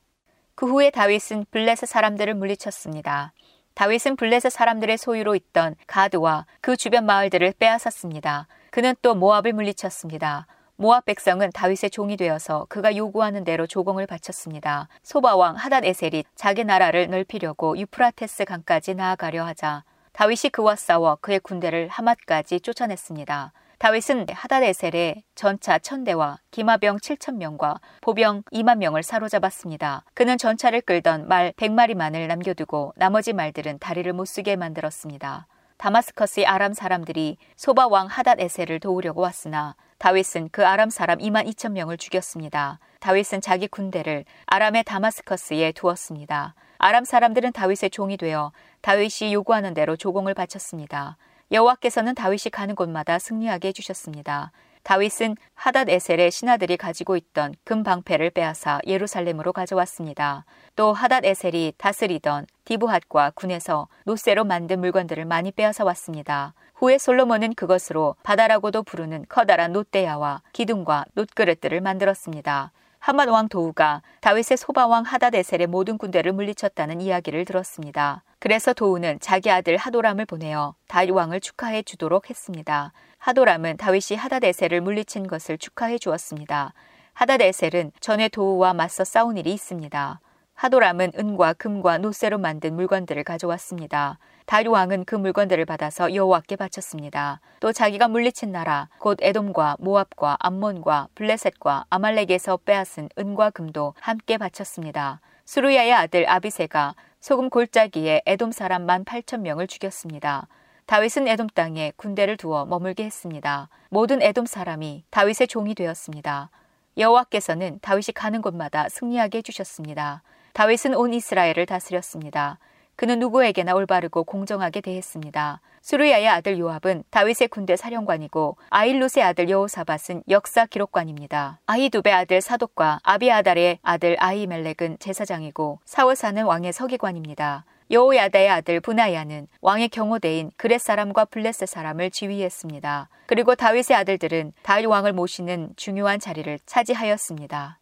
그 후에 다윗은 블레셋 사람들을 물리쳤습니다. 다윗은 블레셋 사람들의 소유로 있던 가드와 그 주변 마을들을 빼앗았습니다. 그는 또 모압을 물리쳤습니다. 모압 백성은 다윗의 종이 되어서 그가 요구하는 대로 조공을 바쳤습니다. 소바왕 하닷 에셀이 자기 나라를 넓히려고 유프라테스 강까지 나아가려 하자 다윗이 그와 싸워 그의 군대를 하맛까지 쫓아냈습니다. 다윗은 하닷 에셀의 전차 천대와 기마병 7천 명과 보병 2만 명을 사로잡았습니다. 그는 전차를 끌던 말 100마리만을 남겨두고 나머지 말들은 다리를 못 쓰게 만들었습니다. 다마스커스의 아람 사람들이 소바 왕 하닷 에셀을 도우려고 왔으나 다윗은 그 아람 사람 2만 2천 명을 죽였습니다. 다윗은 자기 군대를 아람의 다마스커스에 두었습니다. 아람 사람들은 다윗의 종이 되어 다윗이 요구하는 대로 조공을 바쳤습니다. 여호와께서는 다윗이 가는 곳마다 승리하게 해주셨습니다. 다윗은 하닷 에셀의 신하들이 가지고 있던 금 방패를 빼앗아 예루살렘으로 가져왔습니다. 또 하닷 에셀이 다스리던 디브핫과 군에서 노쇠로 만든 물건들을 많이 빼앗아 왔습니다. 후에 솔로몬은 그것으로 바다라고도 부르는 커다란 놋대야와 기둥과 놋그릇들을 만들었습니다. 하만 왕 도우가 다윗의 소바왕 하다데셀의 모든 군대를 물리쳤다는 이야기를 들었습니다. 그래서 도우는 자기 아들 하도람을 보내어 다윗 왕을 축하해 주도록 했습니다. 하도람은 다윗이 하다데셀을 물리친 것을 축하해 주었습니다. 하다데셀은 전에 도우와 맞서 싸운 일이 있습니다. 하도람은 은과 금과 노쇠로 만든 물건들을 가져왔습니다. 다윗 왕은 그 물건들을 받아서 여호와께 바쳤습니다. 또 자기가 물리친 나라 곧 에돔과 모압과 암몬과 블레셋과 아말렉에서 빼앗은 은과 금도 함께 바쳤습니다. 수루야의 아들 아비세가 소금 골짜기에 에돔 사람 만 8천 명을 죽였습니다. 다윗은 에돔 땅에 군대를 두어 머물게 했습니다. 모든 에돔 사람이 다윗의 종이 되었습니다. 여호와께서는 다윗이 가는 곳마다 승리하게 해주셨습니다. 다윗은 온 이스라엘을 다스렸습니다. 그는 누구에게나 올바르고 공정하게 대했습니다. 수르야의 아들 요압은 다윗의 군대 사령관이고 아일룻의 아들 여호사밧은 역사 기록관입니다. 아히두베 아들 사독과 아비아달의 아들 아히멜렉은 제사장이고 사울사는 왕의 서기관입니다. 여호야다의 아들 분하야는 왕의 경호대인 그렛 사람과 블레셋 사람을 지휘했습니다. 그리고 다윗의 아들들은 다윗 왕을 모시는 중요한 자리를 차지하였습니다.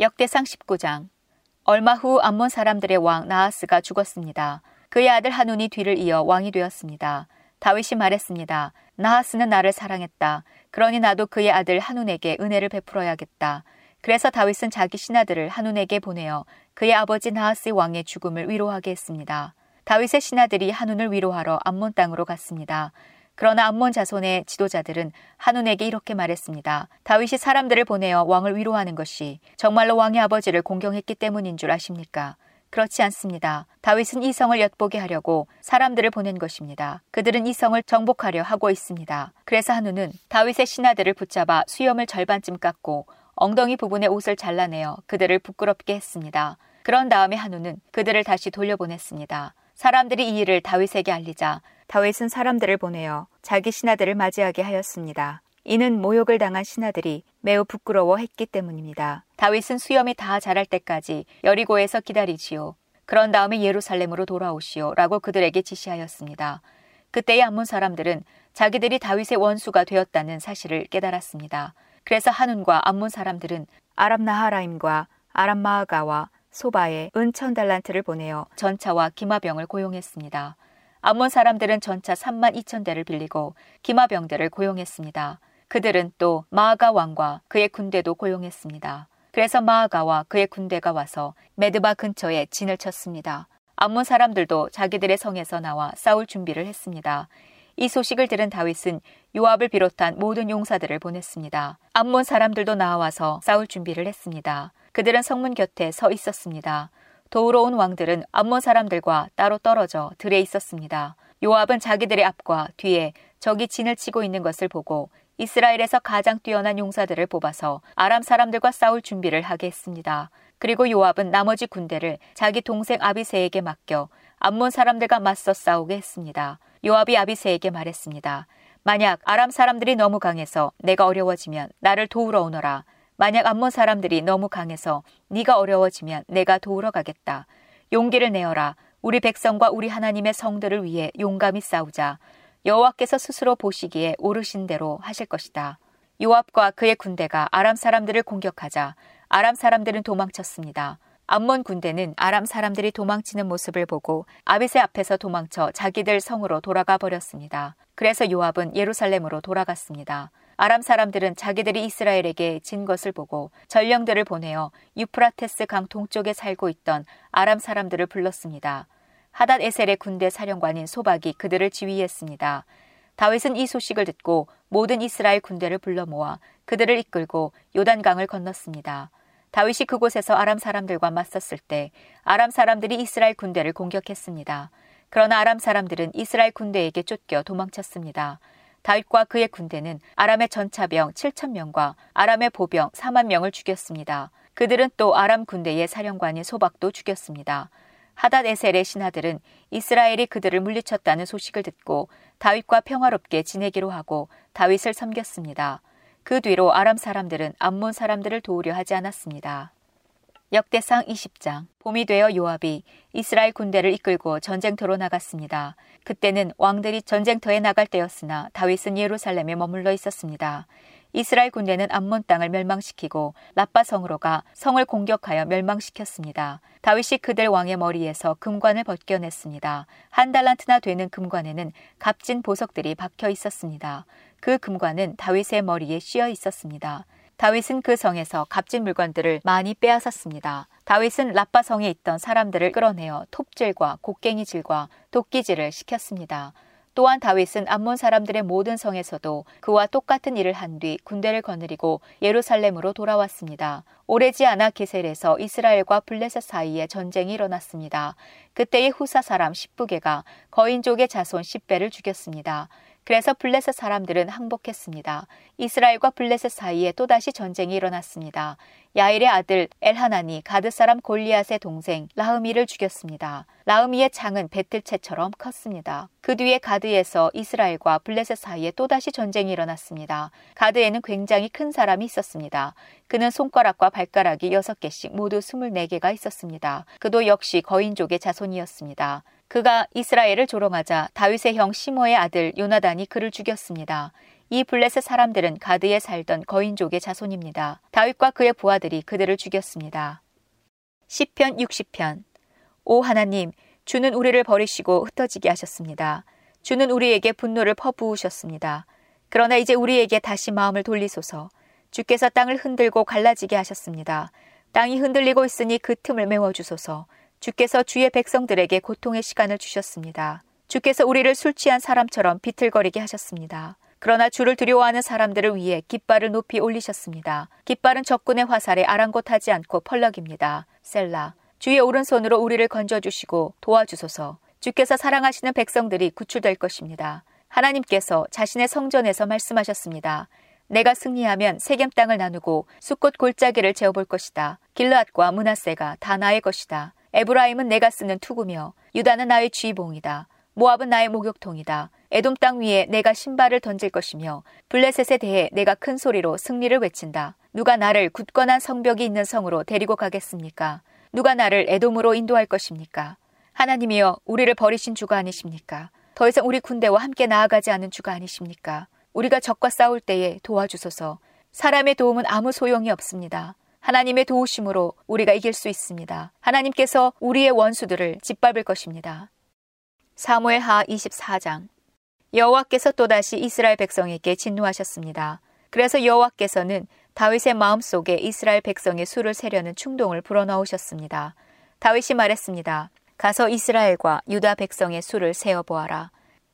역대상 19장 얼마 후 암몬 사람들의 왕 나하스가 죽었습니다. 그의 아들 하눈이 뒤를 이어 왕이 되었습니다. 다윗이 말했습니다. 나하스는 나를 사랑했다. 그러니 나도 그의 아들 하눈에게 은혜를 베풀어야겠다. 그래서 다윗은 자기 신하들을 하눈에게 보내어 그의 아버지 나하스의 왕의 죽음을 위로하게 했습니다. 다윗의 신하들이 하눈을 위로하러 암몬 땅으로 갔습니다. 그러나 암몬 자손의 지도자들은 한운에게 이렇게 말했습니다. 다윗이 사람들을 보내어 왕을 위로하는 것이 정말로 왕의 아버지를 공경했기 때문인 줄 아십니까? 그렇지 않습니다. 다윗은 이 성을 엿보게 하려고 사람들을 보낸 것입니다. 그들은 이 성을 정복하려 하고 있습니다. 그래서 한우는 다윗의 신하들을 붙잡아 수염을 절반쯤 깎고 엉덩이 부분의 옷을 잘라내어 그들을 부끄럽게 했습니다. 그런 다음에 한우는 그들을 다시 돌려보냈습니다. 사람들이 이 일을 다윗에게 알리자 다윗은 사람들을 보내어 자기 신하들을 맞이하게 하였습니다. 이는 모욕을 당한 신하들이 매우 부끄러워했기 때문입니다. 다윗은 수염이 다 자랄 때까지 여리고에서 기다리지요. 그런 다음에 예루살렘으로 돌아오시오 라고 그들에게 지시하였습니다. 그때의 암몬 사람들은 자기들이 다윗의 원수가 되었다는 사실을 깨달았습니다. 그래서 한운과 암몬 사람들은 아람 나하라임과 아람 마아가와 소바에 은천 달란트를 보내어 전차와 기마병을 고용했습니다. 암몬 사람들은 전차 3만 2천 대를 빌리고 기마병들을 고용했습니다. 그들은 또 마아가 왕과 그의 군대도 고용했습니다. 그래서 마아가와 그의 군대가 와서 메드바 근처에 진을 쳤습니다. 암몬 사람들도 자기들의 성에서 나와 싸울 준비를 했습니다. 이 소식을 들은 다윗은 요압을 비롯한 모든 용사들을 보냈습니다. 암몬 사람들도 나와서 싸울 준비를 했습니다. 그들은 성문 곁에 서 있었습니다. 도우러 온 왕들은 암몬 사람들과 따로 떨어져 들에 있었습니다. 요압은 자기들의 앞과 뒤에 적이 진을 치고 있는 것을 보고 이스라엘에서 가장 뛰어난 용사들을 뽑아서 아람 사람들과 싸울 준비를 하게 했습니다. 그리고 요압은 나머지 군대를 자기 동생 아비세에게 맡겨 암몬 사람들과 맞서 싸우게 했습니다. 요압이 아비세에게 말했습니다. 만약 아람 사람들이 너무 강해서 내가 어려워지면 나를 도우러 오너라. 만약 암몬 사람들이 너무 강해서 네가 어려워지면 내가 도우러 가겠다. 용기를 내어라. 우리 백성과 우리 하나님의 성들을 위해 용감히 싸우자. 여호와께서 스스로 보시기에 오르신 대로 하실 것이다. 요압과 그의 군대가 아람 사람들을 공격하자 아람 사람들은 도망쳤습니다. 암몬 군대는 아람 사람들이 도망치는 모습을 보고 아비세 앞에서 도망쳐 자기들 성으로 돌아가 버렸습니다. 그래서 요압은 예루살렘으로 돌아갔습니다. 아람 사람들은 자기들이 이스라엘에게 진 것을 보고 전령들을 보내어 유프라테스 강 동쪽에 살고 있던 아람 사람들을 불렀습니다. 하닷 에셀의 군대 사령관인 소박이 그들을 지휘했습니다. 다윗은 이 소식을 듣고 모든 이스라엘 군대를 불러 모아 그들을 이끌고 요단강을 건넜습니다. 다윗이 그곳에서 아람 사람들과 맞섰을 때 아람 사람들이 이스라엘 군대를 공격했습니다. 그러나 아람 사람들은 이스라엘 군대에게 쫓겨 도망쳤습니다. 다윗과 그의 군대는 아람의 전차병 7천 명과 아람의 보병 4만 명을 죽였습니다. 그들은 또 아람 군대의 사령관인 소박도 죽였습니다. 하닷 에셀의 신하들은 이스라엘이 그들을 물리쳤다는 소식을 듣고 다윗과 평화롭게 지내기로 하고 다윗을 섬겼습니다. 그 뒤로 아람 사람들은 암몬 사람들을 도우려 하지 않았습니다. 역대상 20장 봄이 되어 요압이 이스라엘 군대를 이끌고 전쟁터로 나갔습니다. 그때는 왕들이 전쟁터에 나갈 때였으나 다윗은 예루살렘에 머물러 있었습니다. 이스라엘 군대는 암몬 땅을 멸망시키고 라빠 성으로 가 성을 공격하여 멸망시켰습니다. 다윗이 그들 왕의 머리에서 금관을 벗겨냈습니다. 한 달란트나 되는 금관에는 값진 보석들이 박혀 있었습니다. 그 금관은 다윗의 머리에 씌어 있었습니다. 다윗은 그 성에서 값진 물건들을 많이 빼앗았습니다. 다윗은 라빠 성에 있던 사람들을 끌어내어 톱질과 곡괭이질과 도끼질을 시켰습니다. 또한 다윗은 암몬 사람들의 모든 성에서도 그와 똑같은 일을 한 뒤 군대를 거느리고 예루살렘으로 돌아왔습니다. 오래지 않아 게셀에서 이스라엘과 블레셋 사이에 전쟁이 일어났습니다. 그때의 후사 사람 10부계가 거인족의 자손 10배를 죽였습니다. 그래서 블레셋 사람들은 항복했습니다. 이스라엘과 블레셋 사이에 또다시 전쟁이 일어났습니다. 야일의 아들 엘하나니 가드 사람 골리앗의 동생 라흐미를 죽였습니다. 라흐미의 창은 배틀채처럼 컸습니다. 그 뒤에 가드에서 이스라엘과 블레셋 사이에 또다시 전쟁이 일어났습니다. 가드에는 굉장히 큰 사람이 있었습니다. 그는 손가락과 발가락이 6개씩 모두 24개가 있었습니다. 그도 역시 거인족의 자손이었습니다. 그가 이스라엘을 조롱하자 다윗의 형 시모의 아들 요나단이 그를 죽였습니다. 이 블레셋 사람들은 가드에 살던 거인족의 자손입니다. 다윗과 그의 부하들이 그들을 죽였습니다. 시편 60편 오 하나님 주는 우리를 버리시고 흩어지게 하셨습니다. 주는 우리에게 분노를 퍼부으셨습니다. 그러나 이제 우리에게 다시 마음을 돌리소서. 주께서 땅을 흔들고 갈라지게 하셨습니다. 땅이 흔들리고 있으니 그 틈을 메워 주소서. 주께서 주의 백성들에게 고통의 시간을 주셨습니다. 주께서 우리를 술 취한 사람처럼 비틀거리게 하셨습니다. 그러나 주를 두려워하는 사람들을 위해 깃발을 높이 올리셨습니다. 깃발은 적군의 화살에 아랑곳하지 않고 펄럭입니다. 셀라. 주의 오른손으로 우리를 건져주시고 도와주소서. 주께서 사랑하시는 백성들이 구출될 것입니다. 하나님께서 자신의 성전에서 말씀하셨습니다. 내가 승리하면 세겜 땅을 나누고 숲꽃 골짜기를 재어볼 것이다. 길르앗과 문하세가 다 나의 것이다. 에브라임은 내가 쓰는 투구며 유다는 나의 쥐봉이다. 모압은 나의 목욕통이다. 에돔 땅 위에 내가 신발을 던질 것이며 블레셋에 대해 내가 큰 소리로 승리를 외친다. 누가 나를 굳건한 성벽이 있는 성으로 데리고 가겠습니까? 누가 나를 에돔으로 인도할 것입니까? 하나님이여 우리를 버리신 주가 아니십니까? 더 이상 우리 군대와 함께 나아가지 않은 주가 아니십니까? 우리가 적과 싸울 때에 도와주소서. 사람의 도움은 아무 소용이 없습니다. 하나님의 도우심으로 우리가 이길 수 있습니다. 하나님께서 우리의 원수들을 짓밟을 것입니다. 사무엘 하 24장 여호와께서 또다시 이스라엘 백성에게 진노하셨습니다. 그래서 여호와께서는 다윗의 마음속에 이스라엘 백성의 수를 세려는 충동을 불어넣으셨습니다. 다윗이 말했습니다. 가서 이스라엘과 유다 백성의 수를 세어 보아라.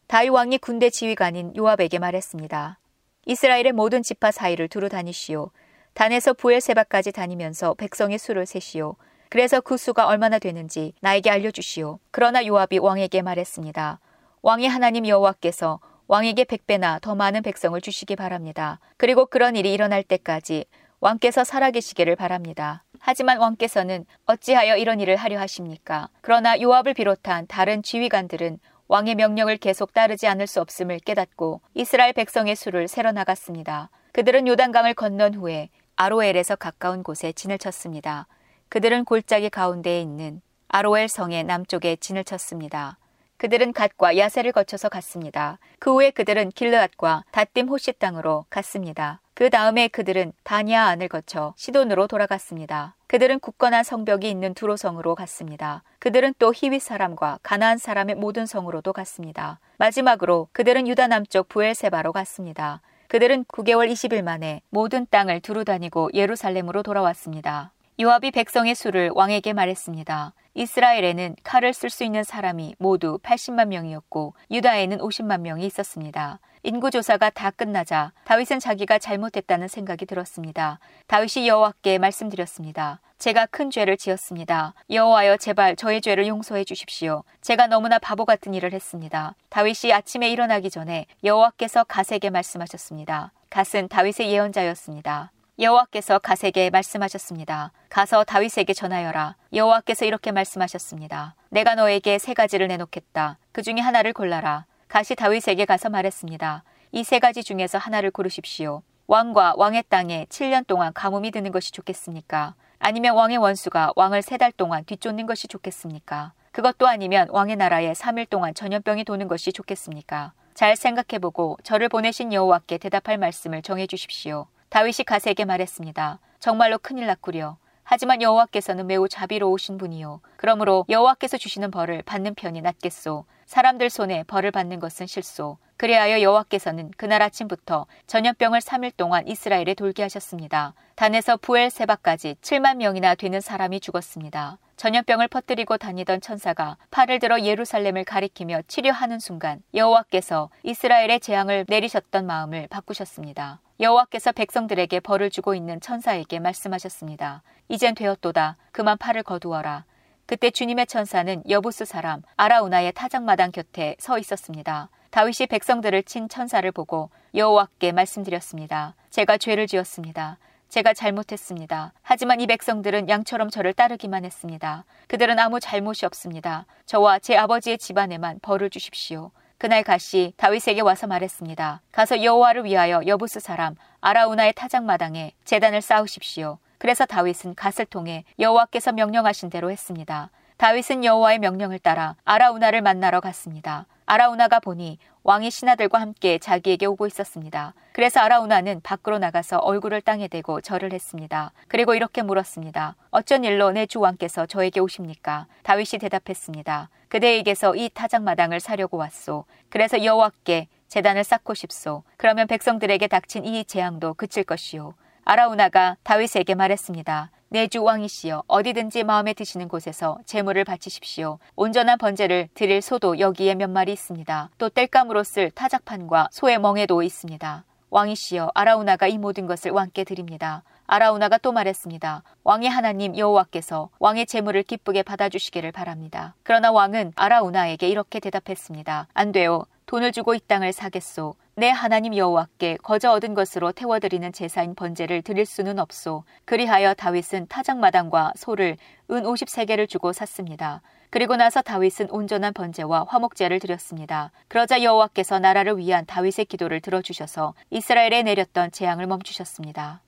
다윗 왕이 군대 지휘관인 요압에게 말했습니다. 이스라엘의 모든 지파 사이를 두루 다니시오. 단에서 부엘세바까지 다니면서 백성의 수를 세시오. 그래서 그 수가 얼마나 되는지 나에게 알려주시오. 그러나 요압이 왕에게 말했습니다. 왕의 하나님 여호와께서 왕에게 백배나 더 많은 백성을 주시기 바랍니다. 그리고 그런 일이 일어날 때까지 왕께서 살아계시기를 바랍니다. 하지만 왕께서는 어찌하여 이런 일을 하려 하십니까? 그러나 요압을 비롯한 다른 지휘관들은 왕의 명령을 계속 따르지 않을 수 없음을 깨닫고 이스라엘 백성의 수를 세러 나갔습니다. 그들은 요단강을 건넌 후에 아로엘에서 가까운 곳에 진을 쳤습니다. 그들은 골짜기 가운데에 있는 아로엘 성의 남쪽에 진을 쳤습니다. 그들은 갓과 야세를 거쳐서 갔습니다. 그 후에 그들은 길르앗과 다딤 호시 땅으로 갔습니다. 그 다음에 그들은 다니아 안을 거쳐 시돈으로 돌아갔습니다. 그들은 굳건한 성벽이 있는 두로 성으로 갔습니다. 그들은 또 히윗 사람과 가나안 사람의 모든 성으로도 갔습니다. 마지막으로 그들은 유다 남쪽 부엘세바로 갔습니다. 그들은 9개월 20일 만에 모든 땅을 두루 다니고 예루살렘으로 돌아왔습니다. 요압이 백성의 수를 왕에게 말했습니다. 이스라엘에는 칼을 쓸 수 있는 사람이 모두 80만 명이었고 유다에는 50만 명이 있었습니다. 인구조사가 다 끝나자 다윗은 자기가 잘못했다는 생각이 들었습니다. 다윗이 여호와께 말씀드렸습니다. 제가 큰 죄를 지었습니다. 여호와여 제발 저의 죄를 용서해 주십시오. 제가 너무나 바보 같은 일을 했습니다. 다윗이 아침에 일어나기 전에 여호와께서 가세게 말씀하셨습니다. 갓은 다윗의 예언자였습니다. 여호와께서 가세게 말씀하셨습니다. 가서 다윗에게 전하여라. 여호와께서 이렇게 말씀하셨습니다. 내가 너에게 세 가지를 내놓겠다. 그 중에 하나를 골라라. 가시 다윗에게 가서 말했습니다. 이 세 가지 중에서 하나를 고르십시오. 왕과 왕의 땅에 7년 동안 가뭄이 드는 것이 좋겠습니까? 아니면 왕의 원수가 왕을 세 달 동안 뒤쫓는 것이 좋겠습니까? 그것도 아니면 왕의 나라에 3일 동안 전염병이 도는 것이 좋겠습니까? 잘 생각해보고 저를 보내신 여호와께 대답할 말씀을 정해 주십시오. 다윗이 가세에게 말했습니다. 정말로 큰일 났구려. 하지만 여호와께서는 매우 자비로우신 분이요. 그러므로 여호와께서 주시는 벌을 받는 편이 낫겠소. 사람들 손에 벌을 받는 것은 실소. 그리하여 여호와께서는 그날 아침부터 전염병을 3일 동안 이스라엘에 돌게 하셨습니다. 단에서 부엘세바까지 7만 명이나 되는 사람이 죽었습니다. 전염병을 퍼뜨리고 다니던 천사가 팔을 들어 예루살렘을 가리키며 치료하는 순간 여호와께서 이스라엘의 재앙을 내리셨던 마음을 바꾸셨습니다. 여호와께서 백성들에게 벌을 주고 있는 천사에게 말씀하셨습니다. 이젠 되었도다. 그만 팔을 거두어라. 그때 주님의 천사는 여부스 사람 아라우나의 타작마당 곁에 서 있었습니다. 다윗이 백성들을 친 천사를 보고 여호와께 말씀드렸습니다. 제가 죄를 지었습니다. 제가 잘못했습니다. 하지만 이 백성들은 양처럼 저를 따르기만 했습니다. 그들은 아무 잘못이 없습니다. 저와 제 아버지의 집안에만 벌을 주십시오. 그날 가시 다윗에게 와서 말했습니다. 가서 여호와를 위하여 여부스 사람 아라우나의 타작마당에 재단을 쌓으십시오. 그래서 다윗은 갓을 통해 여호와께서 명령하신 대로 했습니다. 다윗은 여호와의 명령을 따라 아라우나를 만나러 갔습니다. 아라우나가 보니 왕이 신하들과 함께 자기에게 오고 있었습니다. 그래서 아라우나는 밖으로 나가서 얼굴을 땅에 대고 절을 했습니다. 그리고 이렇게 물었습니다. 어쩐 일로 내 주 왕께서 저에게 오십니까? 다윗이 대답했습니다. 그대에게서 이 타작마당을 사려고 왔소. 그래서 여호와께 재단을 쌓고 싶소. 그러면 백성들에게 닥친 이 재앙도 그칠 것이요. 아라우나가 다윗에게 말했습니다. 내주 왕이시여 어디든지 마음에 드시는 곳에서 재물을 바치십시오. 온전한 번제를 드릴 소도 여기에 몇 마리 있습니다. 또 땔감으로 쓸 타작판과 소의 멍에도 있습니다. 왕이시여 아라우나가 이 모든 것을 왕께 드립니다. 아라우나가 또 말했습니다. 왕의 하나님 여호와께서 왕의 재물을 기쁘게 받아주시기를 바랍니다. 그러나 왕은 아라우나에게 이렇게 대답했습니다. 안 돼요. 돈을 주고 이 땅을 사겠소. 내 하나님 여호와께 거저 얻은 것으로 태워드리는 제사인 번제를 드릴 수는 없소. 그리하여 다윗은 타작마당과 소를 은 53개를 주고 샀습니다. 그리고 나서 다윗은 온전한 번제와 화목제를 드렸습니다. 그러자 여호와께서 나라를 위한 다윗의 기도를 들어주셔서 이스라엘에 내렸던 재앙을 멈추셨습니다.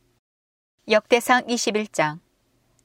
역대상 21장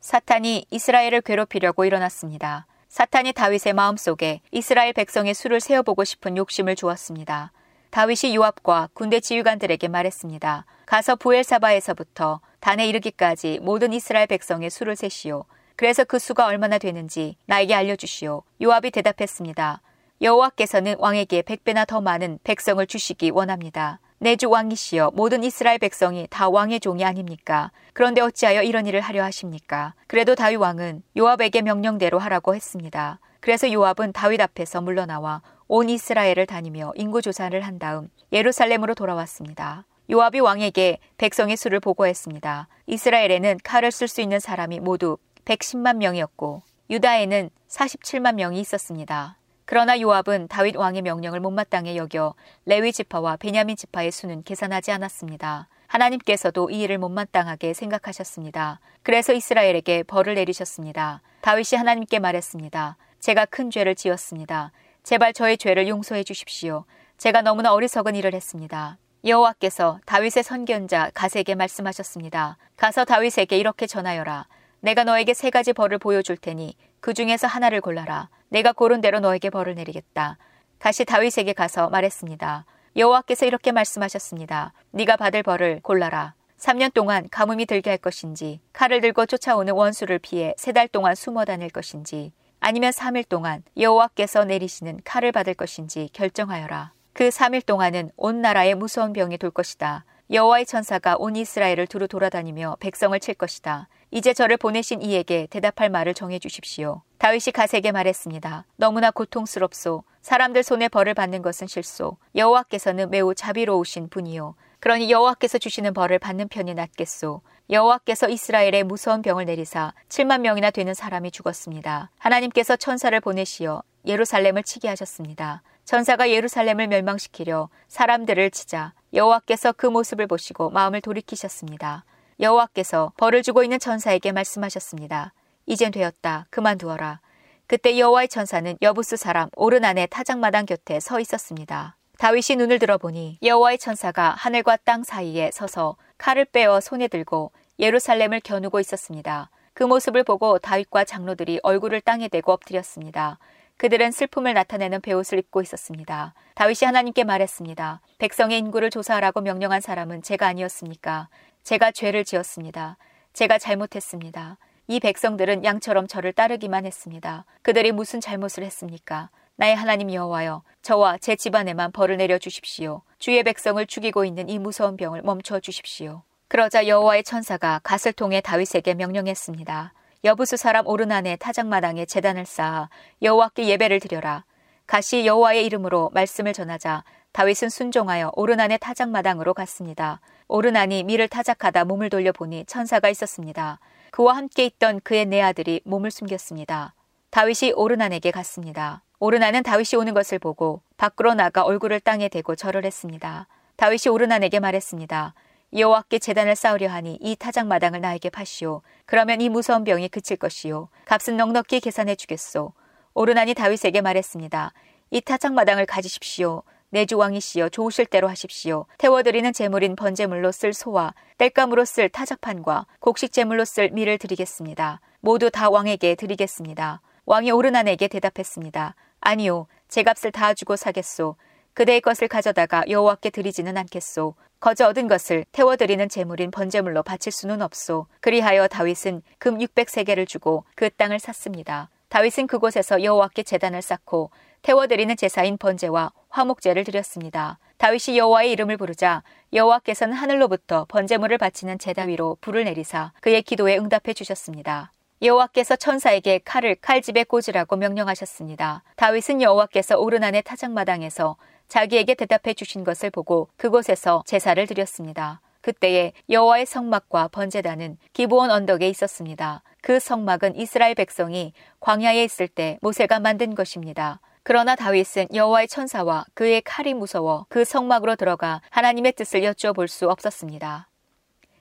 사탄이 이스라엘을 괴롭히려고 일어났습니다. 사탄이 다윗의 마음속에 이스라엘 백성의 수를 세어보고 싶은 욕심을 주었습니다. 다윗이 요압과 군대 지휘관들에게 말했습니다. 가서 부엘사바에서부터 단에 이르기까지 모든 이스라엘 백성의 수를 세시오. 그래서 그 수가 얼마나 되는지 나에게 알려주시오. 요압이 대답했습니다. 여호와께서는 왕에게 백배나 더 많은 백성을 주시기 원합니다. 내주 왕이시여 모든 이스라엘 백성이 다 왕의 종이 아닙니까? 그런데 어찌하여 이런 일을 하려 하십니까? 그래도 다윗 왕은 요압에게 명령대로 하라고 했습니다. 그래서 요압은 다윗 앞에서 물러나와 온 이스라엘을 다니며 인구 조사를 한 다음 예루살렘으로 돌아왔습니다. 요압이 왕에게 백성의 수를 보고했습니다. 이스라엘에는 칼을 쓸 수 있는 사람이 모두 110만 명이었고 유다에는 47만 명이 있었습니다. 그러나 요압은 다윗 왕의 명령을 못마땅해 여겨 레위 지파와 베냐민 지파의 수는 계산하지 않았습니다. 하나님께서도 이 일을 못마땅하게 생각하셨습니다. 그래서 이스라엘에게 벌을 내리셨습니다. 다윗이 하나님께 말했습니다. 제가 큰 죄를 지었습니다. 제발 저의 죄를 용서해 주십시오. 제가 너무나 어리석은 일을 했습니다. 여호와께서 다윗의 선견자 가세에게 말씀하셨습니다. 가서 다윗에게 이렇게 전하여라. 내가 너에게 세 가지 벌을 보여줄 테니 그 중에서 하나를 골라라. 내가 고른 대로 너에게 벌을 내리겠다. 다시 다윗에게 가서 말했습니다. 여호와께서 이렇게 말씀하셨습니다. 네가 받을 벌을 골라라. 3년 동안 가뭄이 들게 할 것인지 칼을 들고 쫓아오는 원수를 피해 세 달 동안 숨어 다닐 것인지 아니면 3일 동안 여호와께서 내리시는 칼을 받을 것인지 결정하여라. 그 3일 동안은 온 나라에 무서운 병이 돌 것이다. 여호와의 천사가 온 이스라엘을 두루 돌아다니며 백성을 칠 것이다. 이제 저를 보내신 이에게 대답할 말을 정해 주십시오. 다윗이 가세에게 말했습니다. 너무나 고통스럽소. 사람들 손에 벌을 받는 것은 실소. 여호와께서는 매우 자비로우신 분이요. 그러니 여호와께서 주시는 벌을 받는 편이 낫겠소. 여호와께서 이스라엘에 무서운 병을 내리사 7만 명이나 되는 사람이 죽었습니다. 하나님께서 천사를 보내시어 예루살렘을 치게 하셨습니다. 천사가 예루살렘을 멸망시키려 사람들을 치자 여호와께서 그 모습을 보시고 마음을 돌이키셨습니다. 여호와께서 벌을 주고 있는 천사에게 말씀하셨습니다. 이젠 되었다. 그만두어라. 그때 여호와의 천사는 여부스 사람 오르난의 타작마당 곁에 서 있었습니다. 다윗이 눈을 들어보니 여호와의 천사가 하늘과 땅 사이에 서서 칼을 빼어 손에 들고 예루살렘을 겨누고 있었습니다. 그 모습을 보고 다윗과 장로들이 얼굴을 땅에 대고 엎드렸습니다. 그들은 슬픔을 나타내는 베옷을 입고 있었습니다. 다윗이 하나님께 말했습니다. 백성의 인구를 조사하라고 명령한 사람은 제가 아니었습니까? 제가 죄를 지었습니다. 제가 잘못했습니다. 이 백성들은 양처럼 저를 따르기만 했습니다. 그들이 무슨 잘못을 했습니까? 나의 하나님 여호와여, 저와 제 집안에만 벌을 내려 주십시오. 주의 백성을 죽이고 있는 이 무서운 병을 멈춰 주십시오. 그러자 여호와의 천사가 갓을 통해 다윗에게 명령했습니다. 여부수 사람 오르난의 타작마당에 재단을 쌓아 여호와께 예배를 드려라. 가시 여호와의 이름으로 말씀을 전하자 다윗은 순종하여 오르난의 타작마당으로 갔습니다. 오르난이 밀을 타작하다 몸을 돌려보니 천사가 있었습니다. 그와 함께 있던 그의 네 아들이 몸을 숨겼습니다. 다윗이 오르난에게 갔습니다. 오르난은 다윗이 오는 것을 보고 밖으로 나가 얼굴을 땅에 대고 절을 했습니다. 다윗이 오르난에게 말했습니다. 여호와께 재단을 쌓으려 하니 이 타작 마당을 나에게 파시오. 그러면 이 무서운 병이 그칠 것이요. 값은 넉넉히 계산해 주겠소. 오르난이 다윗에게 말했습니다. 이 타작 마당을 가지십시오. 내주 왕이시여 좋으실 대로 하십시오. 태워드리는 제물인 번제물로 쓸 소와 땔감으로 쓸 타작판과 곡식 제물로 쓸 밀을 드리겠습니다. 모두 다 왕에게 드리겠습니다. 왕이 오르난에게 대답했습니다. 아니요, 제 값을 다 주고 사겠소. 그대의 것을 가져다가 여호와께 드리지는 않겠소. 거저 얻은 것을 태워드리는 제물인 번제물로 바칠 수는 없소. 그리하여 다윗은 금 600세계를 주고 그 땅을 샀습니다. 다윗은 그곳에서 여호와께 제단을 쌓고 태워드리는 제사인 번제와 화목제를 드렸습니다. 다윗이 여호와의 이름을 부르자 여호와께서는 하늘로부터 번제물을 바치는 제다 위로 불을 내리사 그의 기도에 응답해 주셨습니다. 여호와께서 천사에게 칼을 칼집에 꽂으라고 명령하셨습니다. 다윗은 여호와께서 오르난의 타작마당에서 자기에게 대답해 주신 것을 보고 그곳에서 제사를 드렸습니다. 그때에 여호와의 성막과 번제단은 기브온 언덕에 있었습니다. 그 성막은 이스라엘 백성이 광야에 있을 때 모세가 만든 것입니다. 그러나 다윗은 여호와의 천사와 그의 칼이 무서워 그 성막으로 들어가 하나님의 뜻을 여쭤볼 수 없었습니다.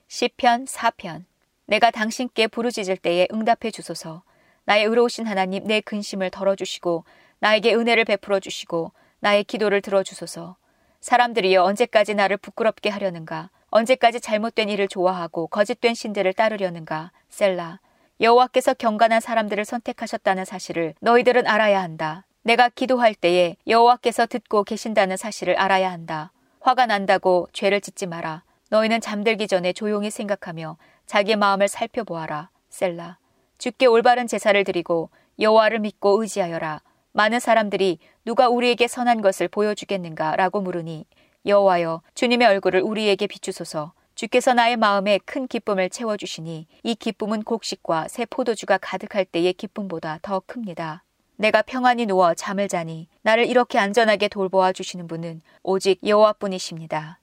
시편 4편 내가 당신께 부르짖을 때에 응답해 주소서. 나의 의로우신 하나님 내 근심을 덜어주시고 나에게 은혜를 베풀어 주시고 나의 기도를 들어주소서. 사람들이여 언제까지 나를 부끄럽게 하려는가? 언제까지 잘못된 일을 좋아하고 거짓된 신들을 따르려는가? 셀라. 여호와께서 경건한 사람들을 선택하셨다는 사실을 너희들은 알아야 한다. 내가 기도할 때에 여호와께서 듣고 계신다는 사실을 알아야 한다. 화가 난다고 죄를 짓지 마라. 너희는 잠들기 전에 조용히 생각하며 자기의 마음을 살펴보아라. 셀라. 주께 올바른 제사를 드리고 여호와를 믿고 의지하여라. 많은 사람들이 누가 우리에게 선한 것을 보여주겠는가라고 물으니 여호와여 주님의 얼굴을 우리에게 비추소서. 주께서 나의 마음에 큰 기쁨을 채워 주시니 이 기쁨은 곡식과 새 포도주가 가득할 때의 기쁨보다 더 큽니다. 내가 평안히 누워 잠을 자니 나를 이렇게 안전하게 돌보아 주시는 분은 오직 여호와뿐이십니다.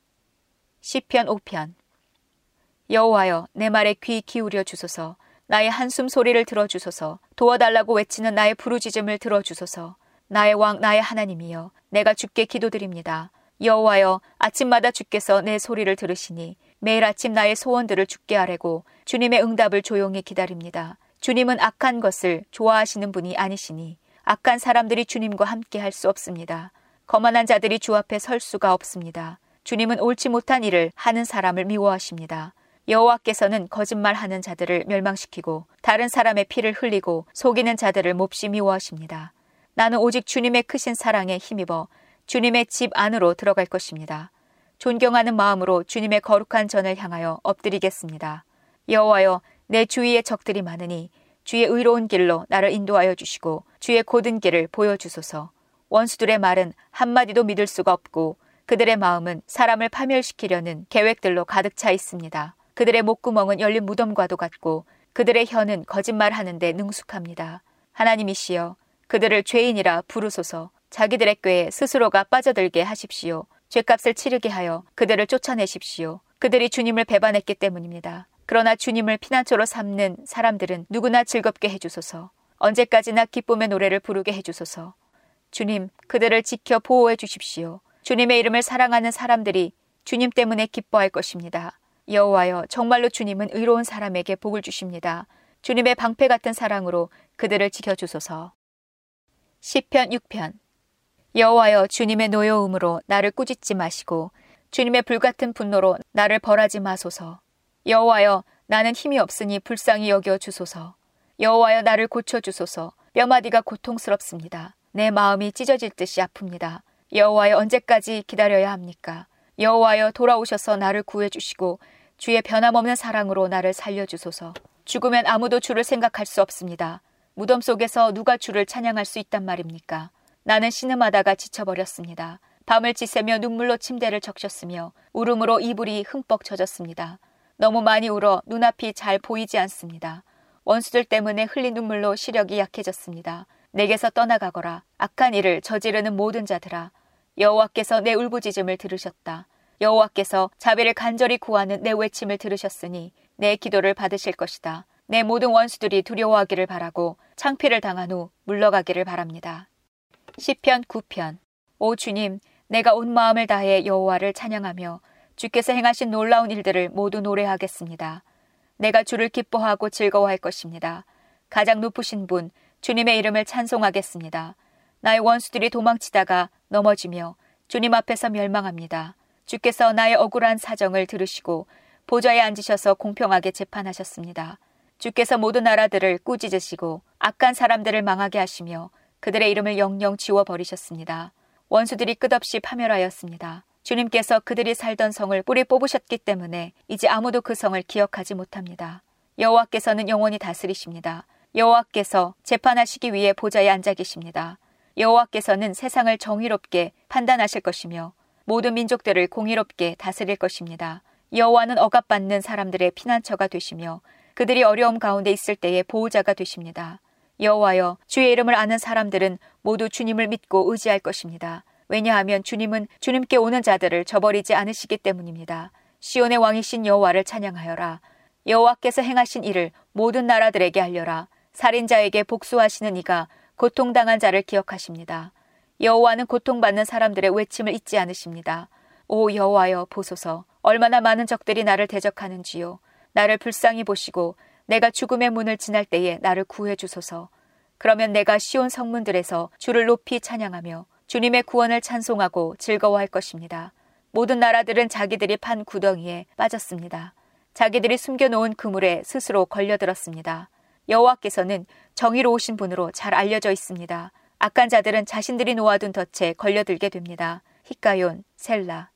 시편 5편 여호와여 내 말에 귀 기울여 주소서 나의 한숨 소리를 들어 주소서 도와달라고 외치는 나의 부르짖음을 들어 주소서 나의 왕 나의 하나님이여 내가 주께 기도드립니다. 여호와여 아침마다 주께서 내 소리를 들으시니 매일 아침 나의 소원들을 주께 아뢰고 주님의 응답을 조용히 기다립니다. 주님은 악한 것을 좋아하시는 분이 아니시니 악한 사람들이 주님과 함께 할 수 없습니다. 거만한 자들이 주 앞에 설 수가 없습니다. 주님은 옳지 못한 일을 하는 사람을 미워하십니다. 여호와께서는 거짓말하는 자들을 멸망시키고 다른 사람의 피를 흘리고 속이는 자들을 몹시 미워하십니다. 나는 오직 주님의 크신 사랑에 힘입어 주님의 집 안으로 들어갈 것입니다. 존경하는 마음으로 주님의 거룩한 전을 향하여 엎드리겠습니다. 여호와여 내 주위에 적들이 많으니 주의 의로운 길로 나를 인도하여 주시고 주의 고든 길을 보여주소서. 원수들의 말은 한마디도 믿을 수가 없고 그들의 마음은 사람을 파멸시키려는 계획들로 가득 차 있습니다. 그들의 목구멍은 열린 무덤과도 같고 그들의 혀는 거짓말하는데 능숙합니다. 하나님이시여 그들을 죄인이라 부르소서 자기들의 꾀에 스스로가 빠져들게 하십시오. 죄값을 치르게 하여 그들을 쫓아내십시오. 그들이 주님을 배반했기 때문입니다. 그러나 주님을 피난처로 삼는 사람들은 누구나 즐겁게 해주소서. 언제까지나 기쁨의 노래를 부르게 해주소서. 주님, 그들을 지켜 보호해 주십시오. 주님의 이름을 사랑하는 사람들이 주님 때문에 기뻐할 것입니다. 여호와여, 정말로 주님은 의로운 사람에게 복을 주십니다. 주님의 방패 같은 사랑으로 그들을 지켜 주소서. 시편 6편 여호와여 주님의 노여움으로 나를 꾸짖지 마시고 주님의 불같은 분노로 나를 벌하지 마소서. 여호와여 나는 힘이 없으니 불쌍히 여겨 주소서. 여호와여 나를 고쳐 주소서. 뼈마디가 고통스럽습니다. 내 마음이 찢어질 듯이 아픕니다. 여호와여 언제까지 기다려야 합니까? 여호와여 돌아오셔서 나를 구해 주시고 주의 변함없는 사랑으로 나를 살려 주소서. 죽으면 아무도 주를 생각할 수 없습니다. 무덤 속에서 누가 주를 찬양할 수 있단 말입니까? 나는 신음하다가 지쳐버렸습니다. 밤을 지새며 눈물로 침대를 적셨으며 울음으로 이불이 흠뻑 젖었습니다. 너무 많이 울어 눈앞이 잘 보이지 않습니다. 원수들 때문에 흘린 눈물로 시력이 약해졌습니다. 내게서 떠나가거라. 악한 일을 저지르는 모든 자들아. 여호와께서 내 울부짖음을 들으셨다. 여호와께서 자비를 간절히 구하는 내 외침을 들으셨으니 내 기도를 받으실 것이다. 내 모든 원수들이 두려워하기를 바라고 창피를 당한 후 물러가기를 바랍니다. 시편 9편 오 주님 내가 온 마음을 다해 여호와를 찬양하며 주께서 행하신 놀라운 일들을 모두 노래하겠습니다. 내가 주를 기뻐하고 즐거워할 것입니다. 가장 높으신 분, 주님의 이름을 찬송하겠습니다. 나의 원수들이 도망치다가 넘어지며 주님 앞에서 멸망합니다. 주께서 나의 억울한 사정을 들으시고 보좌에 앉으셔서 공평하게 재판하셨습니다. 주께서 모든 나라들을 꾸짖으시고 악한 사람들을 망하게 하시며 그들의 이름을 영영 지워버리셨습니다. 원수들이 끝없이 파멸하였습니다. 주님께서 그들이 살던 성을 뿌리 뽑으셨기 때문에 이제 아무도 그 성을 기억하지 못합니다. 여호와께서는 영원히 다스리십니다. 여호와께서 재판하시기 위해 보좌에 앉아 계십니다. 여호와께서는 세상을 정의롭게 판단하실 것이며 모든 민족들을 공의롭게 다스릴 것입니다. 여호와는 억압받는 사람들의 피난처가 되시며 그들이 어려움 가운데 있을 때의 보호자가 되십니다. 여호와여 주의 이름을 아는 사람들은 모두 주님을 믿고 의지할 것입니다. 왜냐하면 주님은 주님께 오는 자들을 저버리지 않으시기 때문입니다. 시온의 왕이신 여호와를 찬양하여라. 여호와께서 행하신 일을 모든 나라들에게 알려라. 살인자에게 복수하시는 이가 고통당한 자를 기억하십니다. 여호와는 고통받는 사람들의 외침을 잊지 않으십니다. 오 여호와여 보소서 얼마나 많은 적들이 나를 대적하는지요. 나를 불쌍히 보시고 내가 죽음의 문을 지날 때에 나를 구해 주소서. 그러면 내가 시온 성문들에서 주를 높이 찬양하며 주님의 구원을 찬송하고 즐거워할 것입니다. 모든 나라들은 자기들이 판 구덩이에 빠졌습니다. 자기들이 숨겨놓은 그물에 스스로 걸려들었습니다. 여호와께서는 정의로우신 분으로 잘 알려져 있습니다. 악한 자들은 자신들이 놓아둔 덫에 걸려들게 됩니다. 히카yon, 셀라.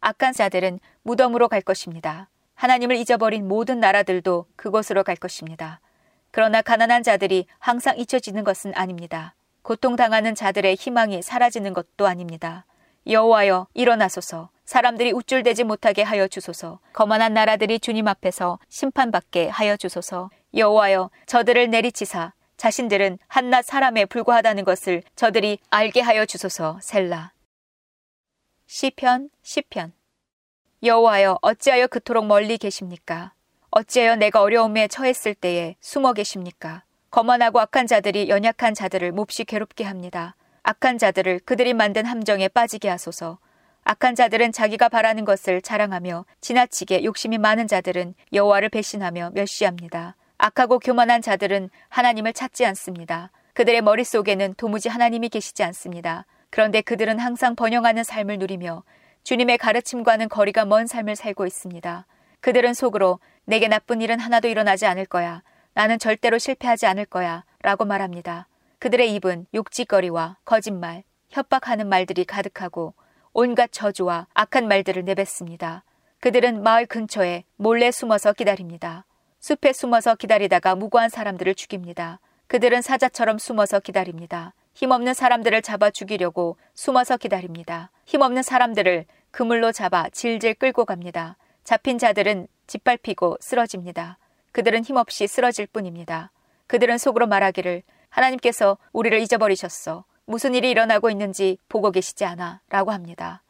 악한 자들은 무덤으로 갈 것입니다. 하나님을 잊어버린 모든 나라들도 그곳으로 갈 것입니다. 그러나 가난한 자들이 항상 잊혀지는 것은 아닙니다. 고통당하는 자들의 희망이 사라지는 것도 아닙니다. 여호와여 일어나소서 사람들이 우쭐대지 못하게 하여 주소서 거만한 나라들이 주님 앞에서 심판받게 하여 주소서 여호와여 저들을 내리치사 자신들은 한낱 사람에 불과하다는 것을 저들이 알게 하여 주소서 셀라 시편 시편 여호와여 어찌하여 그토록 멀리 계십니까? 어찌하여 내가 어려움에 처했을 때에 숨어 계십니까? 거만하고 악한 자들이 연약한 자들을 몹시 괴롭게 합니다. 악한 자들을 그들이 만든 함정에 빠지게 하소서. 악한 자들은 자기가 바라는 것을 자랑하며 지나치게 욕심이 많은 자들은 여호와를 배신하며 멸시합니다. 악하고 교만한 자들은 하나님을 찾지 않습니다. 그들의 머릿속에는 도무지 하나님이 계시지 않습니다. 그런데 그들은 항상 번영하는 삶을 누리며 주님의 가르침과는 거리가 먼 삶을 살고 있습니다. 그들은 속으로 내게 나쁜 일은 하나도 일어나지 않을 거야. 나는 절대로 실패하지 않을 거야. 라고 말합니다. 그들의 입은 욕짓거리와 거짓말, 협박하는 말들이 가득하고 온갖 저주와 악한 말들을 내뱉습니다. 그들은 마을 근처에 몰래 숨어서 기다립니다. 숲에 숨어서 기다리다가 무고한 사람들을 죽입니다. 그들은 사자처럼 숨어서 기다립니다. 힘없는 사람들을 잡아 죽이려고 숨어서 기다립니다. 힘없는 사람들을 그물로 잡아 질질 끌고 갑니다. 잡힌 자들은 짓밟히고 쓰러집니다. 그들은 힘없이 쓰러질 뿐입니다. 그들은 속으로 말하기를 하나님께서 우리를 잊어버리셨어. 무슨 일이 일어나고 있는지 보고 계시지 않아. 라고 합니다.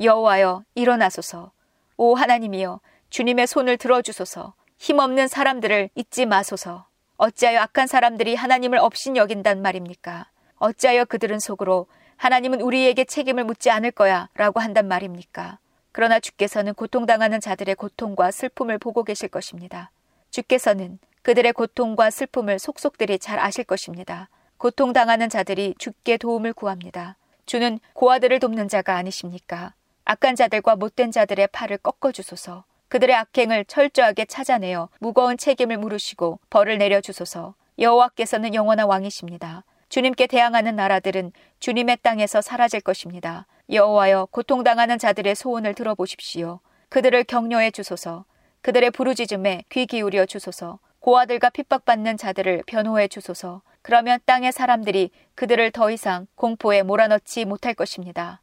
여호와여 일어나소서. 오 하나님이여 주님의 손을 들어주소서. 힘없는 사람들을 잊지 마소서. 어찌하여 악한 사람들이 하나님을 없인 여긴단 말입니까? 어찌하여 그들은 속으로 하나님은 우리에게 책임을 묻지 않을 거야 라고 한단 말입니까? 그러나 주께서는 고통당하는 자들의 고통과 슬픔을 보고 계실 것입니다. 주께서는 그들의 고통과 슬픔을 속속들이 잘 아실 것입니다. 고통당하는 자들이 주께 도움을 구합니다. 주는 고아들을 돕는 자가 아니십니까? 악한 자들과 못된 자들의 팔을 꺾어주소서. 그들의 악행을 철저하게 찾아내어 무거운 책임을 물으시고 벌을 내려주소서. 여호와께서는 영원한 왕이십니다. 주님께 대항하는 나라들은 주님의 땅에서 사라질 것입니다. 여호와여 고통당하는 자들의 소원을 들어보십시오. 그들을 격려해 주소서. 그들의 부르짖음에 귀 기울여 주소서. 고아들과 핍박받는 자들을 변호해 주소서. 그러면 땅의 사람들이 그들을 더 이상 공포에 몰아넣지 못할 것입니다.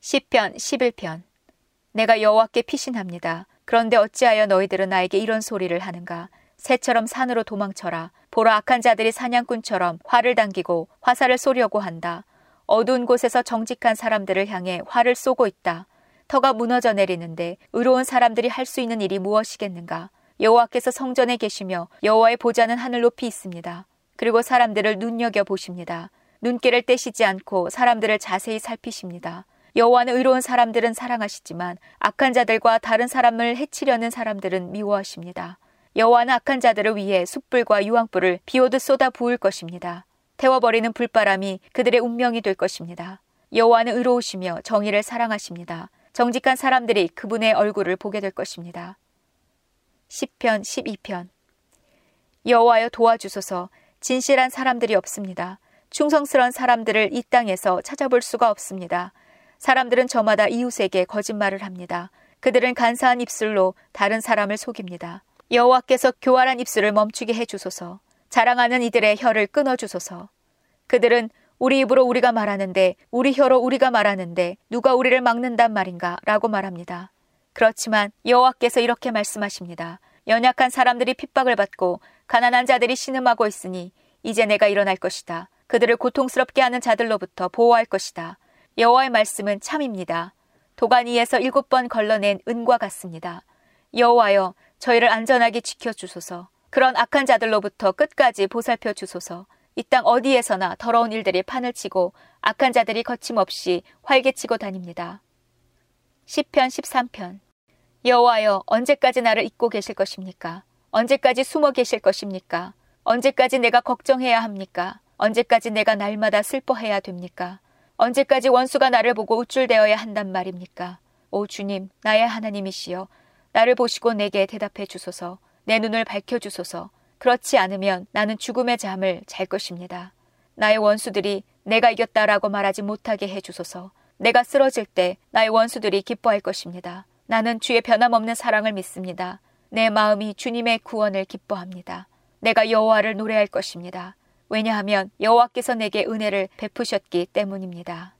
10편 11편 내가 여호와께 피신합니다. 그런데 어찌하여 너희들은 나에게 이런 소리를 하는가? 새처럼 산으로 도망쳐라. 보라 악한 자들이 사냥꾼처럼 활을 당기고 화살을 쏘려고 한다. 어두운 곳에서 정직한 사람들을 향해 활을 쏘고 있다. 터가 무너져 내리는데 의로운 사람들이 할 수 있는 일이 무엇이겠는가? 여호와께서 성전에 계시며 여호와의 보좌는 하늘 높이 있습니다. 그리고 사람들을 눈여겨 보십니다. 눈길을 떼시지 않고 사람들을 자세히 살피십니다. 여호와는 의로운 사람들은 사랑하시지만 악한 자들과 다른 사람을 해치려는 사람들은 미워하십니다. 여호와는 악한 자들을 위해 숯불과 유황불을 비오듯 쏟아 부을 것입니다. 태워버리는 불바람이 그들의 운명이 될 것입니다. 여호와는 의로우시며 정의를 사랑하십니다. 정직한 사람들이 그분의 얼굴을 보게 될 것입니다. 10편 12편 여호와여 도와주소서 진실한 사람들이 없습니다. 충성스러운 사람들을 이 땅에서 찾아볼 수가 없습니다. 사람들은 저마다 이웃에게 거짓말을 합니다. 그들은 간사한 입술로 다른 사람을 속입니다. 여호와께서 교활한 입술을 멈추게 해 주소서. 자랑하는 이들의 혀를 끊어 주소서. 그들은 우리 입으로 우리가 말하는데 우리 혀로 우리가 말하는데 누가 우리를 막는단 말인가 라고 말합니다. 그렇지만 여호와께서 이렇게 말씀하십니다. 연약한 사람들이 핍박을 받고 가난한 자들이 신음하고 있으니 이제 내가 일어날 것이다. 그들을 고통스럽게 하는 자들로부터 보호할 것이다. 여호와의 말씀은 참입니다. 도가니에서 일곱 번 걸러낸 은과 같습니다. 여호와여 저희를 안전하게 지켜 주소서. 그런 악한 자들로부터 끝까지 보살펴 주소서. 이 땅 어디에서나 더러운 일들이 판을 치고 악한 자들이 거침없이 활개치고 다닙니다. 10편 13편 여호와여 언제까지 나를 잊고 계실 것입니까? 언제까지 숨어 계실 것입니까? 언제까지 내가 걱정해야 합니까? 언제까지 내가 날마다 슬퍼해야 됩니까? 언제까지 원수가 나를 보고 우쭐대어야 한단 말입니까? 오 주님, 나의 하나님이시여, 나를 보시고 내게 대답해 주소서, 내 눈을 밝혀 주소서. 그렇지 않으면 나는 죽음의 잠을 잘 것입니다. 나의 원수들이 내가 이겼다라고 말하지 못하게 해 주소서. 내가 쓰러질 때 나의 원수들이 기뻐할 것입니다. 나는 주의 변함없는 사랑을 믿습니다. 내 마음이 주님의 구원을 기뻐합니다. 내가 여호와를 노래할 것입니다. 왜냐하면 여호와께서 내게 은혜를 베푸셨기 때문입니다.